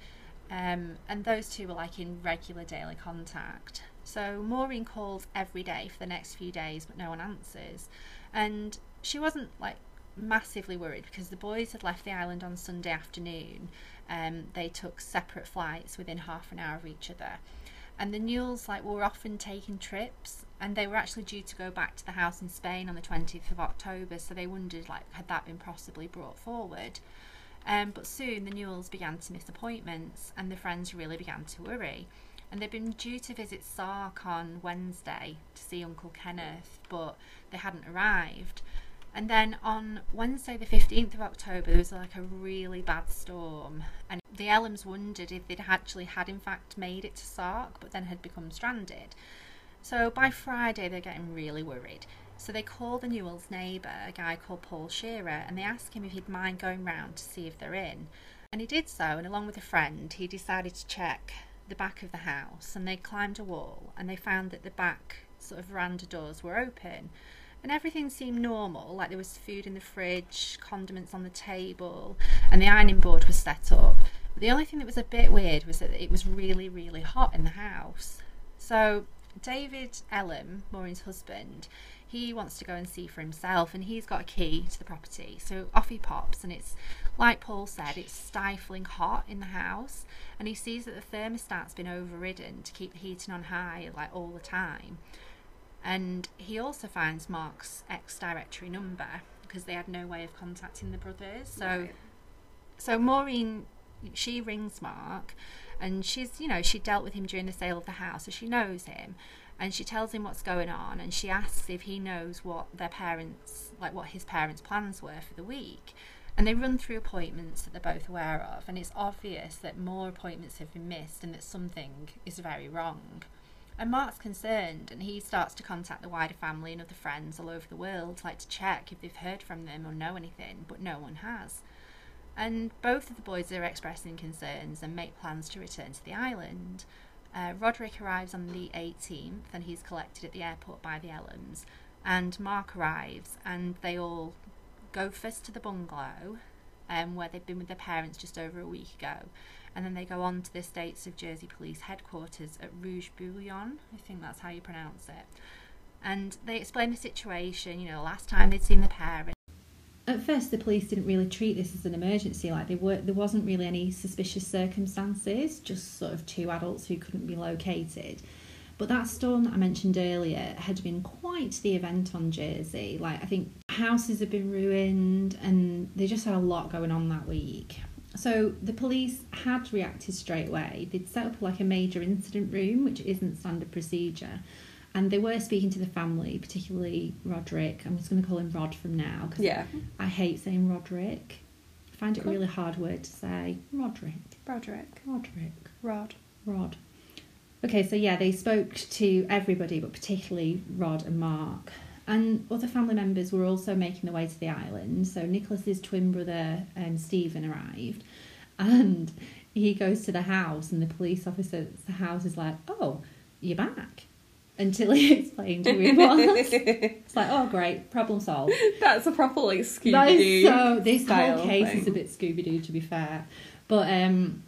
Speaker 3: Um, and those two were like in regular daily contact. So Maureen calls every day for the next few days, but no one answers. And she wasn't like massively worried because the boys had left the island on Sunday afternoon. Um, they took separate flights within half an hour of each other. And the Newalls like were often taking trips, and they were actually due to go back to the house in Spain on the 20th of October. So they wondered like had that been possibly brought forward. Um, but soon the Newalls began to miss appointments, and the friends really began to worry. And they'd been due to visit Sark on Wednesday to see Uncle Kenneth, but they hadn't arrived. And then on Wednesday, the 15th of October, there was like a really bad storm. And the Ellums wondered if they'd actually had, in fact, made it to Sark, but then had become stranded. So by Friday, they're getting really worried. So they call the Newalls' neighbour, a guy called Paul Shearer, and they ask him if he'd mind going round to see if they're in. And he did so, and along with a friend, he decided to check the back of the house. And they climbed a wall, and they found that the back sort of veranda doors were open. And everything seemed normal, like there was food in the fridge, condiments on the table, and the ironing board was set up. But the only thing that was a bit weird was that it was really, really hot in the house. So David Ellum, Maureen's husband, he wants to go and see for himself and he's got a key to the property. So off he pops and it's like Paul said, it's stifling hot in the house and he sees that the thermostat's been overridden to keep the heating on high like all the time. And he also finds Mark's ex directory number because they had no way of contacting the brothers. So
Speaker 4: Right.
Speaker 3: so Maureen she rings Mark and she's you know she dealt with him during the sale of the house so she knows him and she tells him what's going on and she asks if he knows what their parents like what his parents plans were for the week and they run through appointments that they're both aware of and it's obvious that more appointments have been missed and that something is very wrong and Mark's concerned and he starts to contact the wider family and other friends all over the world like to check if they've heard from them or know anything but no one has and both of the boys are expressing concerns and make plans to return to the island. Uh, Roderick arrives on the 18th and he's collected at the airport by the Ellums. And Mark arrives and they all go first to the bungalow um, where they've been with their parents just over a week ago. And then they go on to the States of Jersey Police headquarters at Rouge Bouillon. I think that's how you pronounce it. And they explain the situation, you know, last time they'd seen the parents.
Speaker 2: At first, the police didn't really treat this as an emergency. Like were, there wasn't really any suspicious circumstances. Just sort of two adults who couldn't be located. But that storm that I mentioned earlier had been quite the event on Jersey. Like I think houses had been ruined, and they just had a lot going on that week. So the police had reacted straight away. They'd set up like a major incident room, which isn't standard procedure. And they were speaking to the family, particularly Roderick. I'm just going to call him Rod from now because
Speaker 4: Yeah.
Speaker 2: I hate saying Roderick
Speaker 3: I find it a really hard word to say. Roderick.
Speaker 2: Broderick.
Speaker 3: Roderick.
Speaker 2: Rod.
Speaker 3: Rod. Okay, so yeah, they spoke to everybody, but particularly Rod and Mark. And other family members were also making their way to the island. So Nicholas's twin brother, um, Stephen, arrived, and he goes to the house, and the police officer at the house is like, "Oh, you're back." Until he explained who he was. it's like, "Oh, great, problem solved."
Speaker 2: That's a proper like Scooby Doo.
Speaker 3: so. This whole case is a bit Scooby Doo, to be fair. But um,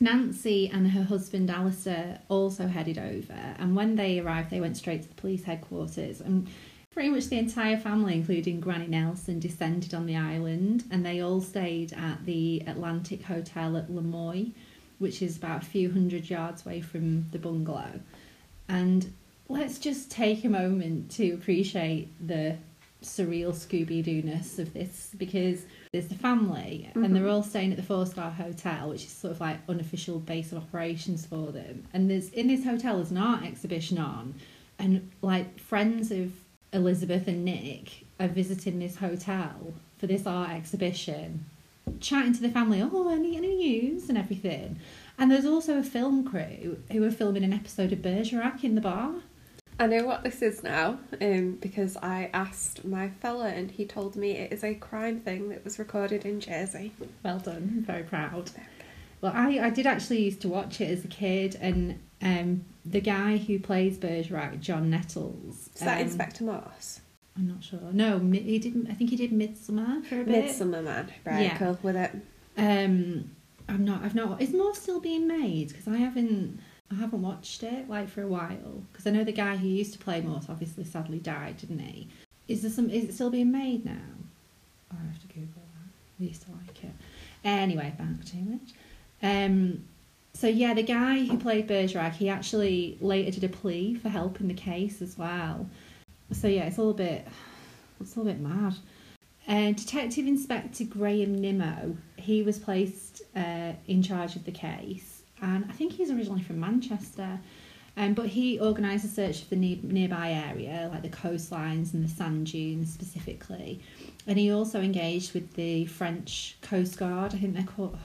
Speaker 3: Nancy and her husband Alistair also headed over, and when they arrived, they went straight to the police headquarters. And pretty much the entire family, including Granny Nelson, descended on the island, and they all stayed at the Atlantic Hotel at La Moye, which is about a few hundred yards away from the bungalow. And let's just take a moment to appreciate the surreal Scooby Doo ness of this because there's the family and they're mm-hmm. all staying at the four star hotel, which is sort of like unofficial base of operations for them. And there's in this hotel there's an art exhibition on, and like friends of Elizabeth and Nick are visiting this hotel for this art exhibition, chatting to the family, oh, any any news and everything. And there's also a film crew who are filming an episode of Bergerac in the bar.
Speaker 2: I know what this is now, um, because I asked my fella and he told me it is a crime thing that was recorded in Jersey.
Speaker 3: Well done. Very proud. Well, I, I did actually used to watch it as a kid, and um, the guy who plays Bergerac, John Nettles.
Speaker 2: Is that
Speaker 3: um,
Speaker 2: Inspector Morse?
Speaker 3: I'm not sure. No, he didn't. I think he did Midsomer for a bit.
Speaker 2: Midsummer Man. Right,
Speaker 3: Yeah.
Speaker 2: cool with it.
Speaker 3: Um, I'm not. I've not. Is more still being made? Because I haven't. I haven't watched it like for a while. Because I know the guy who used to play Morse obviously sadly died, didn't he? Is there some? Is it still being made now? Oh, I have to Google that. I used to like it. Anyway, back to it. Um, so yeah, the guy who played Bergerac, he actually later did a plea for help in the case as well. So yeah, it's all a bit, it's all a bit mad. Uh, Detective Inspector Graham Nimmo, he was placed uh, in charge of the case, and I think he's originally from Manchester. Um, but he organised a search of the ne- nearby area, like the coastlines and the sand dunes specifically. And he also engaged with the French Coast Guard. I think they're called,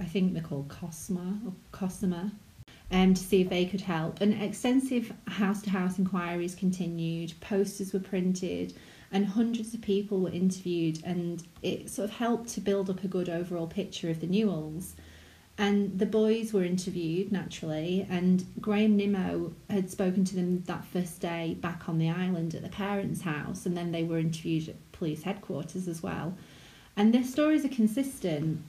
Speaker 3: I think they're called Cosma or Cosima, um, to see if they could help. And extensive house-to-house inquiries continued. Posters were printed, and hundreds of people were interviewed. And it sort of helped to build up a good overall picture of the Newalls. And the boys were interviewed naturally, and Graham Nimmo had spoken to them that first day back on the island at the parents' house, and then they were interviewed at police headquarters as well. And their stories are consistent.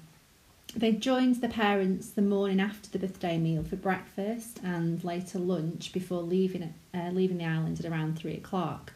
Speaker 3: They joined the parents the morning after the birthday meal for breakfast and later lunch before leaving uh, leaving the island at around three o'clock.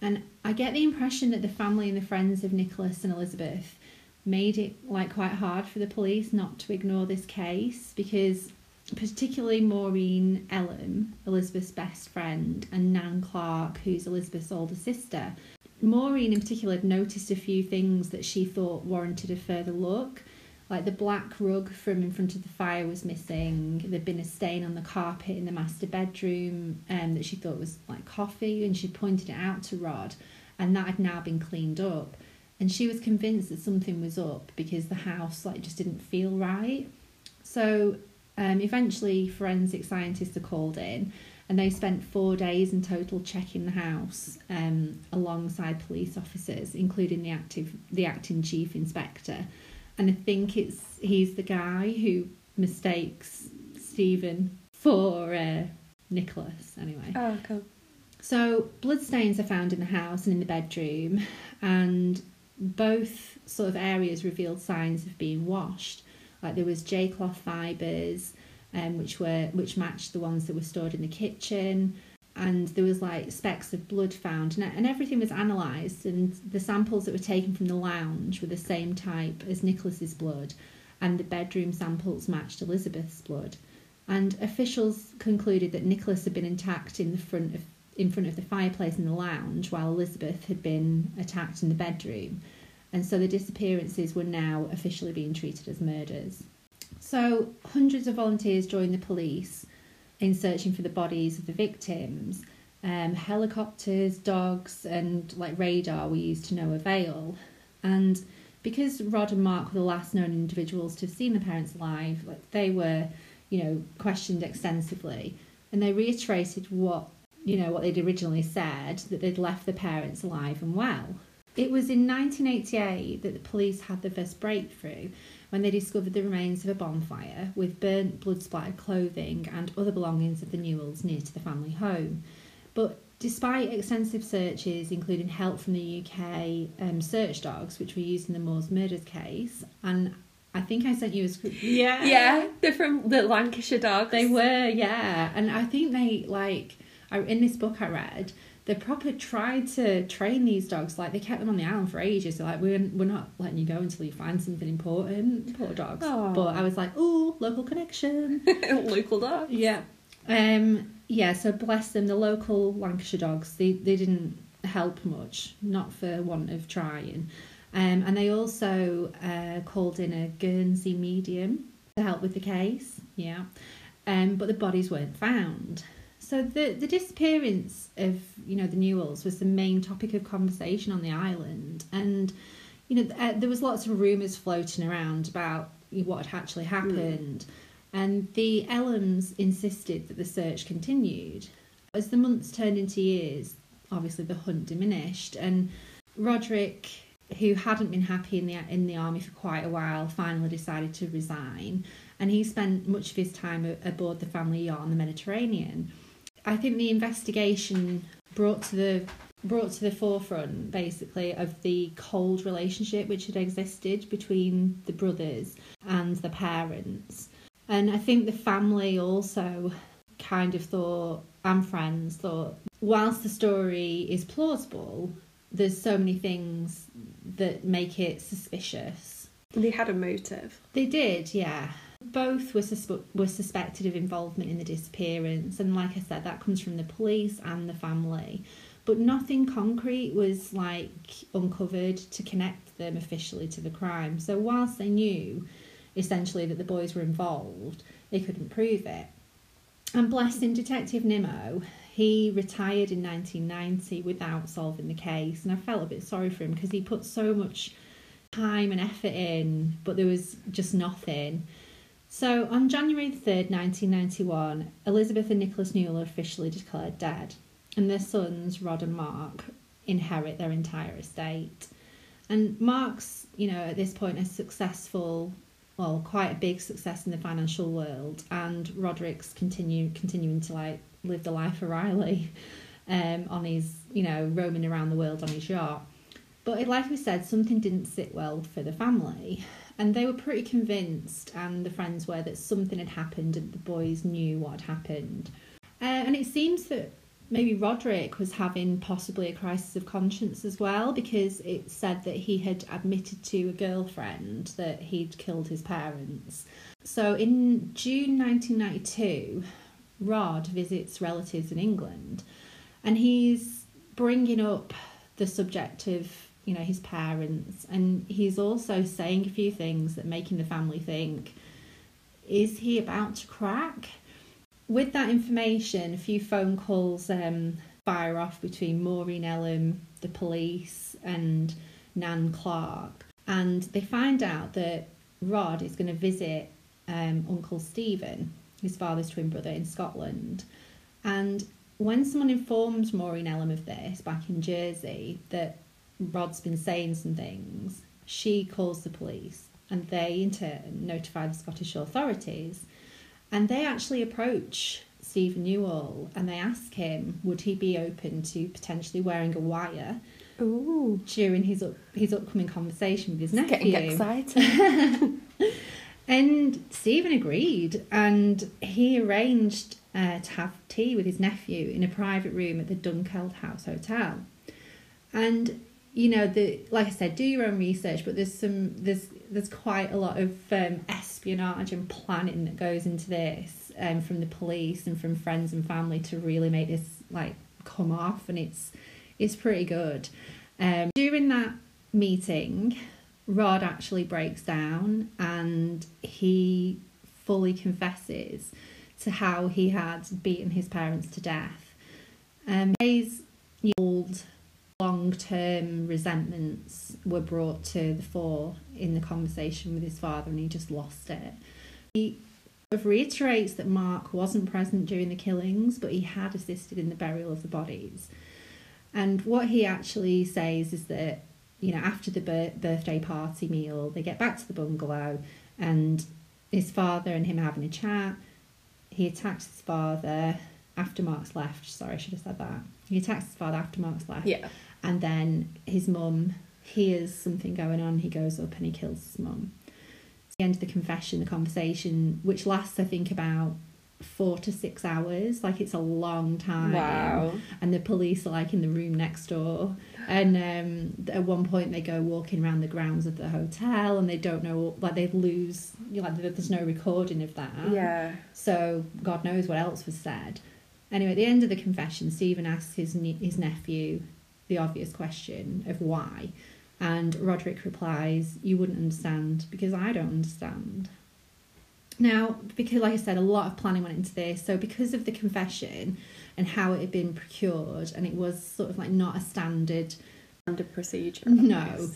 Speaker 3: And I get the impression that the family and the friends of Nicholas and Elizabeth made it like quite hard for the police not to ignore this case because particularly Maureen Ellum, Elizabeth's best friend, and Nan Clark, who's Elizabeth's older sister. Maureen in particular had noticed a few things that she thought warranted a further look. Like the black rug from in front of the fire was missing. There'd been a stain on the carpet in the master bedroom um, that she thought was like coffee, and she pointed it out to Rod, and that had now been cleaned up. And she was convinced that something was up because the house like just didn't feel right. So um, eventually forensic scientists are called in and they spent four days in total checking the house um, alongside police officers including the active the acting chief inspector and i think it's he's the guy who mistakes stephen for uh, nicholas anyway
Speaker 2: Oh, cool.
Speaker 3: so bloodstains are found in the house and in the bedroom, and both sort of areas revealed signs of being washed. Like there was J cloth fibres, um, which were which matched the ones that were stored in the kitchen, and there was like specks of blood found, and, and everything was analysed, and the samples that were taken from the lounge were the same type as Nicholas's blood, and the bedroom samples matched Elizabeth's blood. And officials concluded that Nicholas had been attacked in the front of in front of the fireplace in the lounge, while Elizabeth had been attacked in the bedroom. And so the disappearances were now officially being treated as murders. So hundreds of volunteers joined the police in searching for the bodies of the victims. Um, helicopters, dogs, and like radar were used to no avail. And because Rod and Mark were the last known individuals to have seen the parents alive, like they were, you know, questioned extensively, and they reiterated what you know what they'd originally said that they'd left the parents alive and well. It was in 1988 that the police had the first breakthrough when they discovered the remains of a bonfire with burnt, blood splattered clothing and other belongings of the Newalls near to the family home. But despite extensive searches, including help from the UK um, search dogs, which were used in the Moors murders case, and I think I sent you a script. Yeah,
Speaker 2: Yeah, they're from the Lancashire dogs.
Speaker 3: they were. Yeah, and I think they like. I, in this book I read, they proper tried to train these dogs. Like they kept them on the island for ages. They're like, we're we're not letting you go until you find something important. Poor dogs.
Speaker 2: Aw.
Speaker 3: But I was like, oh, local connection.
Speaker 2: local dogs.
Speaker 3: Yeah. Um. Yeah. So bless them. The local Lancashire dogs. They they didn't help much. Not for want of trying. Um. And they also uh, called in a Guernsey medium to help with the case. Yeah. Um. But the bodies weren't found. So the the disappearance of you know the Newalls was the main topic of conversation on the island, and you know uh, there was lots of rumours floating around about what had actually happened. And the Ellams insisted that the search continued. As the months turned into years, obviously the hunt diminished, and Roderick, who hadn't been happy in the in the army for quite a while, finally decided to resign, and he spent much of his time aboard the family yacht on the Mediterranean. I think the investigation brought to the brought to the forefront basically of the cold relationship which had existed between the brothers and the parents. And I think the family also kind of thought, and friends thought, whilst the story is plausible, there's so many things that make it suspicious.
Speaker 2: They had a motive.
Speaker 3: They did, yeah. Both were suspe- were suspected of involvement in the disappearance, and like I said, that comes from the police and the family. But nothing concrete was like uncovered to connect them officially to the crime. So whilst they knew essentially that the boys were involved, they couldn't prove it. And blessing Detective Nimmo, he retired in 1990 without solving the case, and I felt a bit sorry for him because he put so much time and effort in, but there was just nothing. So on January 3rd, 1991, Elizabeth and Nicholas Newall are officially declared dead, and their sons, Rod and Mark, inherit their entire estate. And Mark's, you know, at this point a successful, well, quite a big success in the financial world, and Roderick's continue continuing to like live the life of Riley, um, on his, you know, roaming around the world on his yacht. But like we said, something didn't sit well for the family, and they were pretty convinced, and the friends were that something had happened, and the boys knew what had happened. Uh, and it seems that maybe Roderick was having possibly a crisis of conscience as well, because it said that he had admitted to a girlfriend that he'd killed his parents. So in June 1992, Rod visits relatives in England, and he's bringing up the subject of you know his parents and he's also saying a few things that making the family think is he about to crack? With that information a few phone calls um, fire off between maureen ellum the police and nan clark. And they find out that rod is going to visit um, uncle stephen his father's twin brother in scotland. And when someone informed maureen ellum of this back in jersey that Rod's been saying some things, she calls the police and they in turn notify the Scottish authorities. And they actually approach Stephen Newall and they ask him would he be open to potentially wearing a wire
Speaker 2: Ooh,
Speaker 3: during his up, his upcoming conversation with his nephew.
Speaker 2: getting excited.
Speaker 3: And Stephen agreed, and he arranged uh, to have tea with his nephew in a private room at the Dunkeld House Hotel. And you know, the like I said, do your own research, but there's some there's there's quite a lot of um, espionage and planning that goes into this um, from the police and from friends and family to really make this like come off, and it's it's pretty good. Um, during that meeting, Rod actually breaks down and he fully confesses to how he had beaten his parents to death. Um, he's old long term resentments were brought to the fore in the conversation with his father, and he just lost it. He reiterates that Mark wasn't present during the killings, but he had assisted in the burial of the bodies. And what he actually says is that, you know, after the bir- birthday party meal, they get back to the bungalow and his father and him having a chat. He attacks his father after Mark's left. Sorry, I should have said that. He attacks his father after Mark's left.
Speaker 4: Yeah.
Speaker 3: And then his mum hears something going on. He goes up and he kills his mum. It's the end of the confession, the conversation, which lasts, I think, about four to six hours. Like it's a long time.
Speaker 4: Wow.
Speaker 3: And the police are like in the room next door. And um, at one point, they go walking around the grounds of the hotel, and they don't know, like they lose, you know, like there's no recording of that.
Speaker 4: Yeah.
Speaker 3: So God knows what else was said. Anyway, at the end of the confession, Stephen asks his ne- his nephew the obvious question of why, and Roderick replies, "You wouldn't understand because I don't understand." Now, because like I said, a lot of planning went into this. So because of the confession and how it had been procured, and it was sort of like not a standard
Speaker 4: Standard procedure.
Speaker 3: no.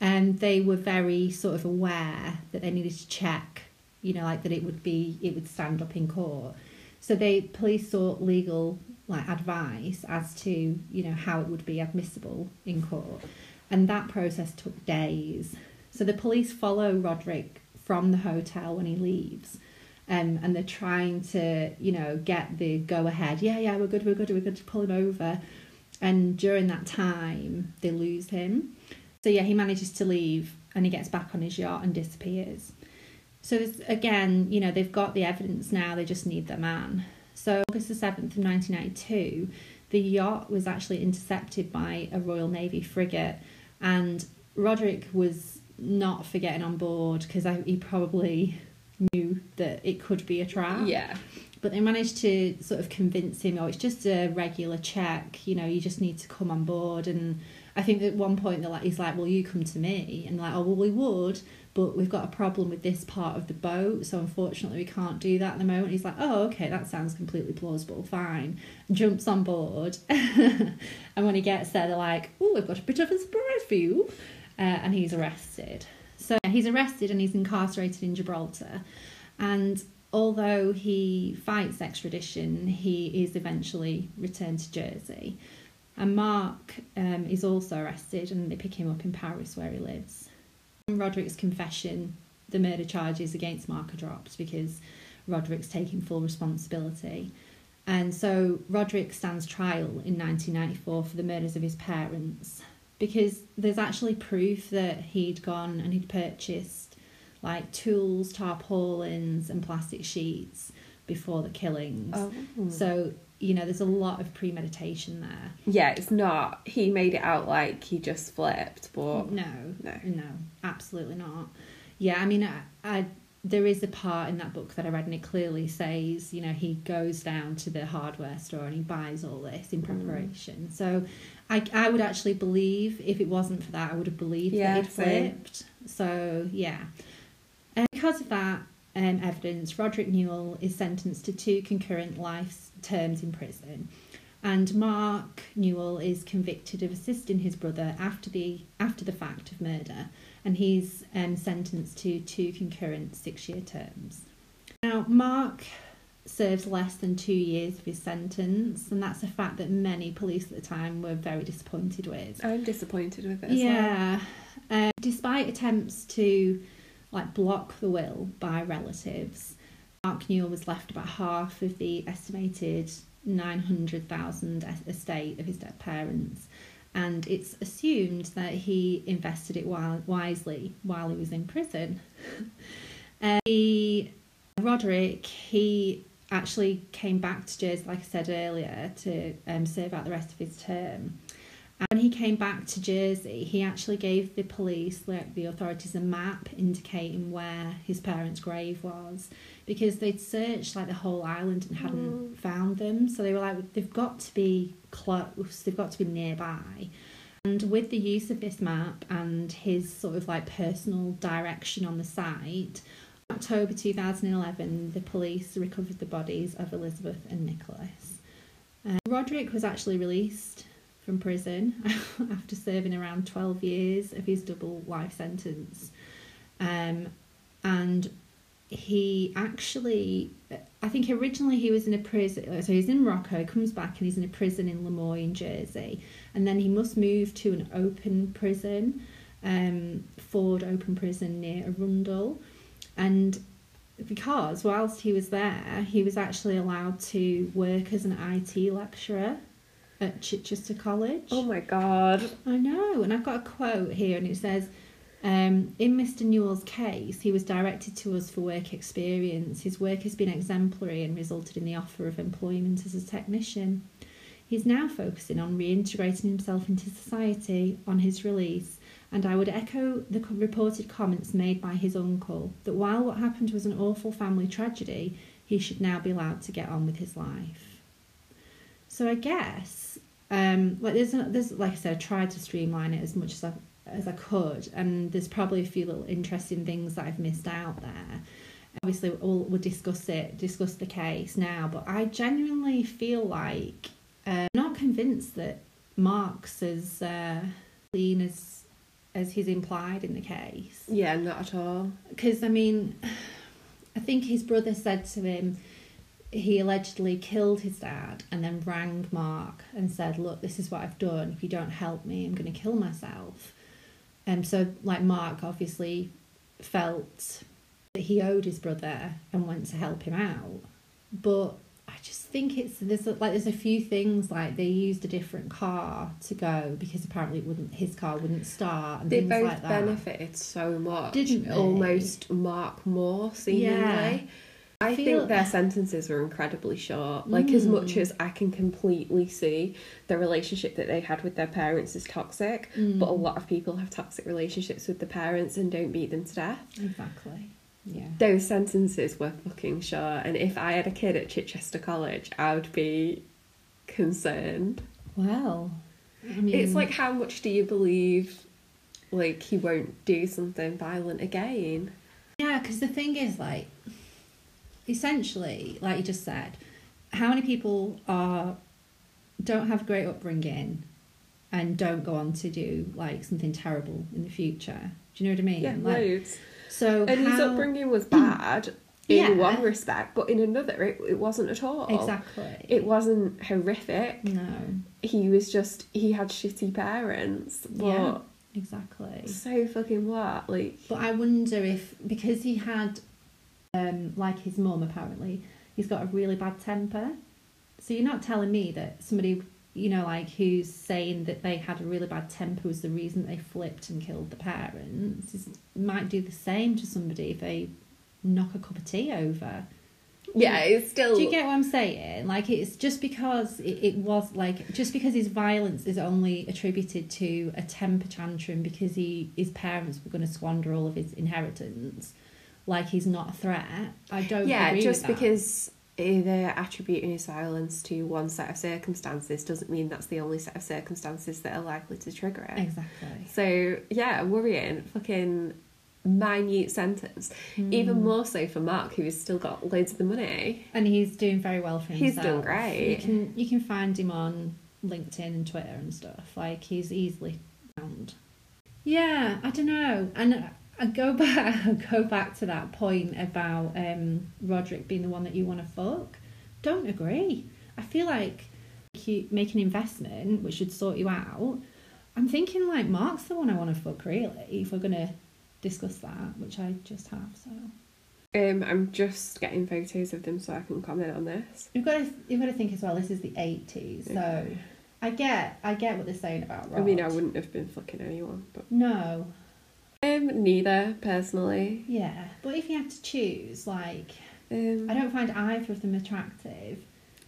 Speaker 3: Um, they were very sort of aware that they needed to check, you know, like that it would be, it would stand up in court. So they, police sought legal like advice as to, you know, how it would be admissible in court. And that process took days. So the police follow Roderick from the hotel when he leaves. Um, and they're trying to, you know, get the go ahead. Yeah, yeah, we're good, we're good, we're good to pull him over. And during that time, they lose him. So yeah, he manages to leave and he gets back on his yacht and disappears. So again, you know, they've got the evidence now, they just need the man. So August the 7th of 1992, the yacht was actually intercepted by a Royal Navy frigate and Roderick was not for getting on board because he probably knew that it could be a trap
Speaker 4: Yeah.
Speaker 3: but they managed to sort of convince him, oh, it's just a regular check, you know, you just need to come on board. And I think at one point they're like, he's like, well, you come to me, and like, oh, well, we would, but we've got a problem with this part of the boat, so unfortunately we can't do that at the moment. He's like, oh, okay, that sounds completely plausible, fine. Jumps on board, and when he gets there, they're like, oh, we've got a bit of a surprise for you, uh, and he's arrested. So he's arrested and he's incarcerated in Gibraltar, and although he fights extradition, he is eventually returned to Jersey. And Mark um, is also arrested, and they pick him up in Paris where he lives. Roderick's confession, the murder charges against Mark are dropped because Roderick's taking full responsibility. And so Roderick stands trial in 1994 for the murders of his parents because there's actually proof that he'd gone and he'd purchased like tools, tarpaulins, and plastic sheets before the killings.
Speaker 4: Oh.
Speaker 3: So, you know, there's a lot of premeditation there.
Speaker 4: Yeah, it's not. He made it out like he just flipped, but
Speaker 3: No,
Speaker 4: No.
Speaker 3: no, absolutely not. Yeah, I mean, I, I there is a part in that book that I read, and it clearly says, you know, he goes down to the hardware store and he buys all this in preparation. So, I I would actually believe if it wasn't for that, I would have believed
Speaker 4: Yeah,
Speaker 3: that he'd flipped. So yeah, and because of that um, evidence, Roderick Newall is sentenced to two concurrent life terms in prison. And Mark Newall is convicted of assisting his brother after the after the fact of murder, and he's um, sentenced to two concurrent six-year terms. Now, Mark serves less than two years of his sentence, and that's a fact that many police at the time were very disappointed with.
Speaker 4: I'm disappointed with it. As well.
Speaker 3: Yeah. Um, despite attempts to like block the will by relatives, Mark Newall was left about half of the estimated 900,000 estate of his dead parents. And it's assumed that he invested it wi- wisely while he was in prison. uh, he, Roderick, he actually came back to Jersey, like I said earlier, to um, serve out the rest of his term. And when he came back to Jersey, he actually gave the police, like the authorities, a map indicating where his parents' grave was, because they'd searched like the whole island and hadn't found them. So they were like, they've got to be close, they've got to be nearby. And with the use of this map and his sort of like personal direction on the site, October 2011, the police recovered the bodies of Elizabeth and Nicholas. Uh, Roderick was actually released from prison after serving around 12 years of his double life sentence. Um, and he actually, I think originally he was in a prison, so he's in Morocco, he comes back and he's in a prison in Lemoyne, Jersey, and then he must move to an open prison, um, Ford Open Prison near Arundel. And because whilst he was there, he was actually allowed to work as an IT lecturer at Chichester College.
Speaker 4: Oh my god.
Speaker 3: I know, and I've got a quote here, and it says, um, "In Mr. Newall's case, he was directed to us for work experience. His work has been exemplary and resulted in the offer of employment as a technician. He's now focusing on reintegrating himself into society on his release." And I would echo the reported comments made by his uncle that while what happened was an awful family tragedy, he should now be allowed to get on with his life. So I guess, um, like there's, a, there's like I said, I tried to streamline it as much as I as I could, and there's probably a few little interesting things that I've missed out there. Obviously, we'll, we'll discuss it, discuss the case now, but I genuinely feel like uh, I'm not convinced that Mark's as uh, clean as as he's implied in the case.
Speaker 4: Yeah, not at all.
Speaker 3: Because I mean, I think his brother said to him he allegedly killed his dad and then rang Mark and said, "Look, this is what I've done. If you don't help me, I'm going to kill myself." And so, like Mark, obviously felt that he owed his brother and went to help him out, but I just think it's there's a, like there's a few things like they used a different car to go because apparently it wouldn't his car wouldn't start and
Speaker 4: They both
Speaker 3: like that.
Speaker 4: benefited so much.
Speaker 3: Didn't they?
Speaker 4: Almost Mark more, seemingly.
Speaker 3: Yeah.
Speaker 4: I
Speaker 3: feel-
Speaker 4: think their sentences were incredibly short. Like, as much
Speaker 3: Mm.
Speaker 4: as I can completely see the relationship that they had with their parents is toxic,
Speaker 3: Mm.
Speaker 4: but a lot of people have toxic relationships with the parents and don't beat them to death.
Speaker 3: Exactly. Yeah.
Speaker 4: Those sentences were fucking short, and if I had a kid at Chichester College, I would be concerned.
Speaker 3: Well, I mean,
Speaker 4: It's like, how much do you believe, like, he won't do something violent again?
Speaker 3: yeah, because the thing is, like, essentially, like you just said, how many people are don't have great upbringing and don't go on to do like something terrible in the future? Do you know what I mean?
Speaker 4: Yeah,
Speaker 3: like,
Speaker 4: loads.
Speaker 3: so
Speaker 4: And his upbringing was bad in
Speaker 3: Yeah.
Speaker 4: one respect, but in another, it, it wasn't at all.
Speaker 3: exactly.
Speaker 4: It wasn't horrific.
Speaker 3: no,
Speaker 4: He was just, he had shitty parents.
Speaker 3: Yeah. exactly.
Speaker 4: so fucking what? Like,
Speaker 3: But I wonder if because he had, um, like his mum apparently, he's got a really bad temper. So you're not telling me that somebody, you know, like who's saying that they had a really bad temper was the reason they flipped and killed the parents. Is, might do the same to somebody if they knock a cup of tea over.
Speaker 4: yeah, it's still.
Speaker 3: Do you get what I'm saying? Like it's just because it, it was like just because his violence is only attributed to a temper tantrum because he his parents were going to squander all of his inheritance. Like he's not a threat. I don't.
Speaker 4: yeah,
Speaker 3: agree
Speaker 4: just
Speaker 3: with that.
Speaker 4: because they're attributing his violence to one set of circumstances doesn't mean that's the only set of circumstances that are likely to trigger it.
Speaker 3: exactly.
Speaker 4: So yeah, worrying, fucking minute sentence.
Speaker 3: Hmm.
Speaker 4: Even more so for Mark, who has still got loads of the money.
Speaker 3: And he's doing very well for himself.
Speaker 4: He's doing great.
Speaker 3: You can you can find him on LinkedIn and Twitter and stuff. Like he's easily found. Yeah, I don't know. And I go back go back to that point about um, Roderick being the one that you want to fuck. Don't agree. I feel like you make an investment which should sort you out. I'm thinking like Mark's the one I want to fuck really. If we're gonna discuss that, which I just have. So
Speaker 4: Um, I'm just getting photos of them so I can comment on this.
Speaker 3: You've got to you've got to think as well. This is the eighties, so
Speaker 4: Okay.
Speaker 3: I get I get what they're saying about. Rod.
Speaker 4: I mean, I wouldn't have been fucking anyone, but
Speaker 3: No,
Speaker 4: um, neither personally.
Speaker 3: yeah, but if you have to choose, like
Speaker 4: Um,
Speaker 3: I don't find either of them attractive.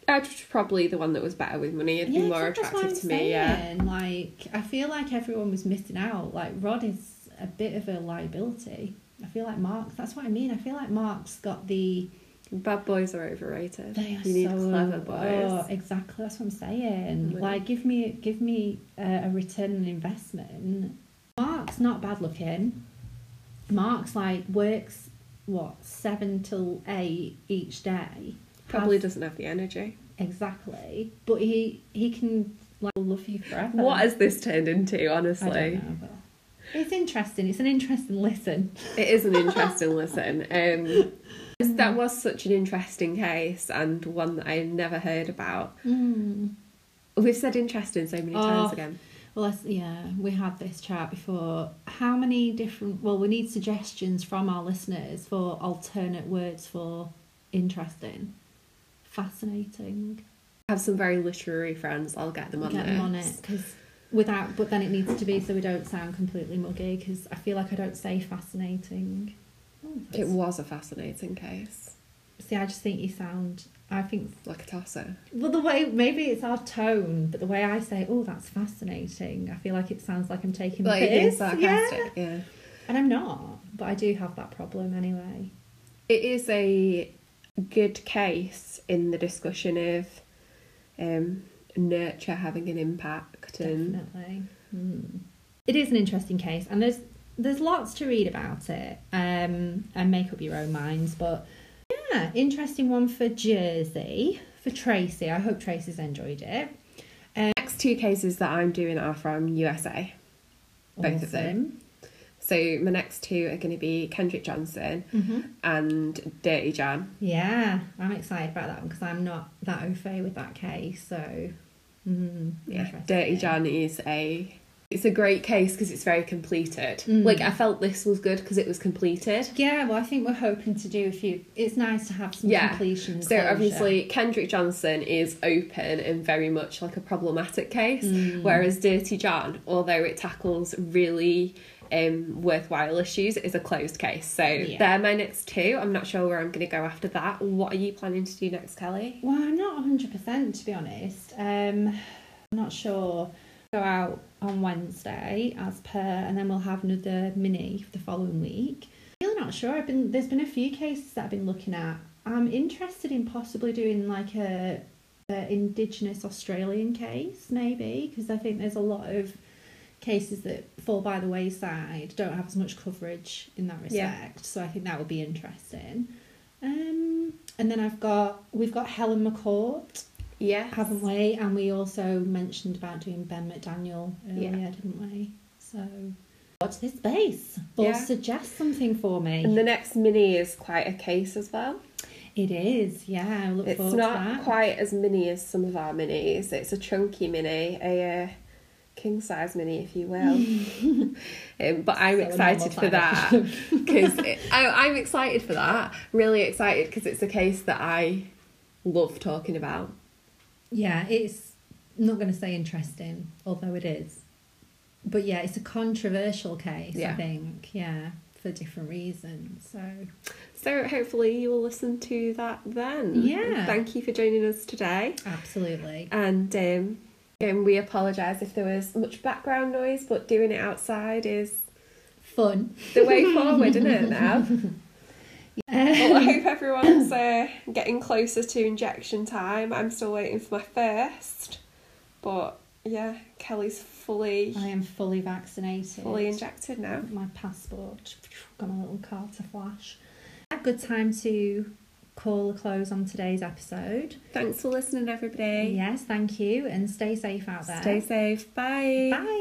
Speaker 4: I'd probably the one that was better with money. It'd be more
Speaker 3: exactly, that's what
Speaker 4: attractive to me. Yeah.
Speaker 3: Like I feel like everyone was missing out. Like Rod is a bit of a liability. I feel like Mark. That's what I mean. I feel like Mark's got the.
Speaker 4: Bad boys are overrated.
Speaker 3: They are
Speaker 4: you need
Speaker 3: so
Speaker 4: clever boys.
Speaker 3: Oh, exactly. That's what I'm saying.
Speaker 4: Yeah.
Speaker 3: Like, give me, give me uh, a return on investment. Mark's not bad looking. Mark's like works what seven till eight each day.
Speaker 4: Probably
Speaker 3: Has-
Speaker 4: doesn't have the energy.
Speaker 3: exactly, but he he can like love you forever.
Speaker 4: What has this turned into, honestly?
Speaker 3: know, it's interesting. It's an interesting listen.
Speaker 4: It is an interesting listen. Um, that was such an interesting case and one that I never heard about. We've said interesting so many times
Speaker 3: Oh.
Speaker 4: again.
Speaker 3: Well, let's, yeah, we had this chat before. How many different? Well, we need suggestions from our listeners for alternate words for interesting, fascinating.
Speaker 4: I have some very literary friends. I'll get them on
Speaker 3: Get
Speaker 4: this.
Speaker 3: them on it because without, but then it needs to be so we don't sound completely muggy. Because I feel like I don't say fascinating. Oh,
Speaker 4: It was a fascinating case,
Speaker 3: See, I just think you sound. I think
Speaker 4: like a tosser.
Speaker 3: well, the way maybe it's our tone, but the way I say, "Oh, that's fascinating," I feel like it sounds like I'm taking the
Speaker 4: Like being
Speaker 3: piss.
Speaker 4: sarcastic.
Speaker 3: Yeah.
Speaker 4: yeah.
Speaker 3: And I'm not, but I do have that problem anyway.
Speaker 4: It is a good case in the discussion of um, nurture having an impact and
Speaker 3: Definitely. Hmm. It is an interesting case, and there's there's lots to read about it um, and make up your own minds. But yeah, interesting one for Jersey for Tracey. I hope Tracey's enjoyed it.
Speaker 4: next two cases that I'm doing are from USA. Both of them. So my next two are going to be Kendrick Johnson
Speaker 3: hmm
Speaker 4: and Dirty John.
Speaker 3: Yeah, I'm excited about that one because I'm not that au fait with that case. So, mm,
Speaker 4: Yeah. Dirty John is a it's a great case because it's very completed.
Speaker 3: Mm.
Speaker 4: Like I felt this was good because it was completed.
Speaker 3: Yeah, well, I think we're hoping to do a few. It's nice to have some
Speaker 4: Yeah.
Speaker 3: completion.
Speaker 4: So
Speaker 3: closure.
Speaker 4: obviously Kendrick Johnson is open and very much like a problematic case,
Speaker 3: Mm.
Speaker 4: whereas Dirty John, although it tackles really um, worthwhile issues, is a closed case. So
Speaker 3: Yeah.
Speaker 4: they're my next two. I'm not sure where I'm going to go after that. What are you planning to do next, Kelly?
Speaker 3: Well, I'm not 100% to be honest. Um, I'm not sure. Go out on Wednesday as per, and then we'll have another mini the following week. Really not sure. I've been there's been a few cases that I've been looking at. I'm interested in possibly doing like a, a Indigenous Australian case, maybe, because I think there's a lot of cases that fall by the wayside, don't have as much coverage in that
Speaker 4: Yeah.
Speaker 3: respect. So I think that would be interesting. Um, and then I've got we've got Helen McCourt,
Speaker 4: Yeah.
Speaker 3: haven't we? And we also mentioned about doing Ben McDaniel earlier,
Speaker 4: Yeah.
Speaker 3: didn't we? So watch this space or
Speaker 4: Yeah.
Speaker 3: suggest something for me.
Speaker 4: And the next mini is quite a case as well.
Speaker 3: it is, yeah. I look
Speaker 4: It's not quite as mini as some of our minis. It's a chunky mini, a uh, king size mini, if you will. um, but I'm
Speaker 3: So
Speaker 4: excited for that because I'm excited for that. Really excited because it's a case that I love talking about.
Speaker 3: Yeah, it's I'm not going to say interesting, although it is. But yeah, it's a controversial case, I think. Yeah, for different reasons. So
Speaker 4: So hopefully you will listen to that then.
Speaker 3: Yeah.
Speaker 4: Thank you for joining us today.
Speaker 3: absolutely.
Speaker 4: And um, and we apologise if there was much background noise, but doing it outside is
Speaker 3: Fun.
Speaker 4: the way forward, isn't it now? Well, I hope everyone's uh, getting closer to injection time. I'm still waiting for my first, but yeah, Kelly's fully
Speaker 3: I am fully vaccinated.
Speaker 4: fully injected now.
Speaker 3: My passport. Got my little card to flash. A good time to call a close on today's episode.
Speaker 4: Thanks for listening, everybody.
Speaker 3: Yes, thank you, and stay safe out there.
Speaker 4: Stay safe. Bye.
Speaker 3: Bye.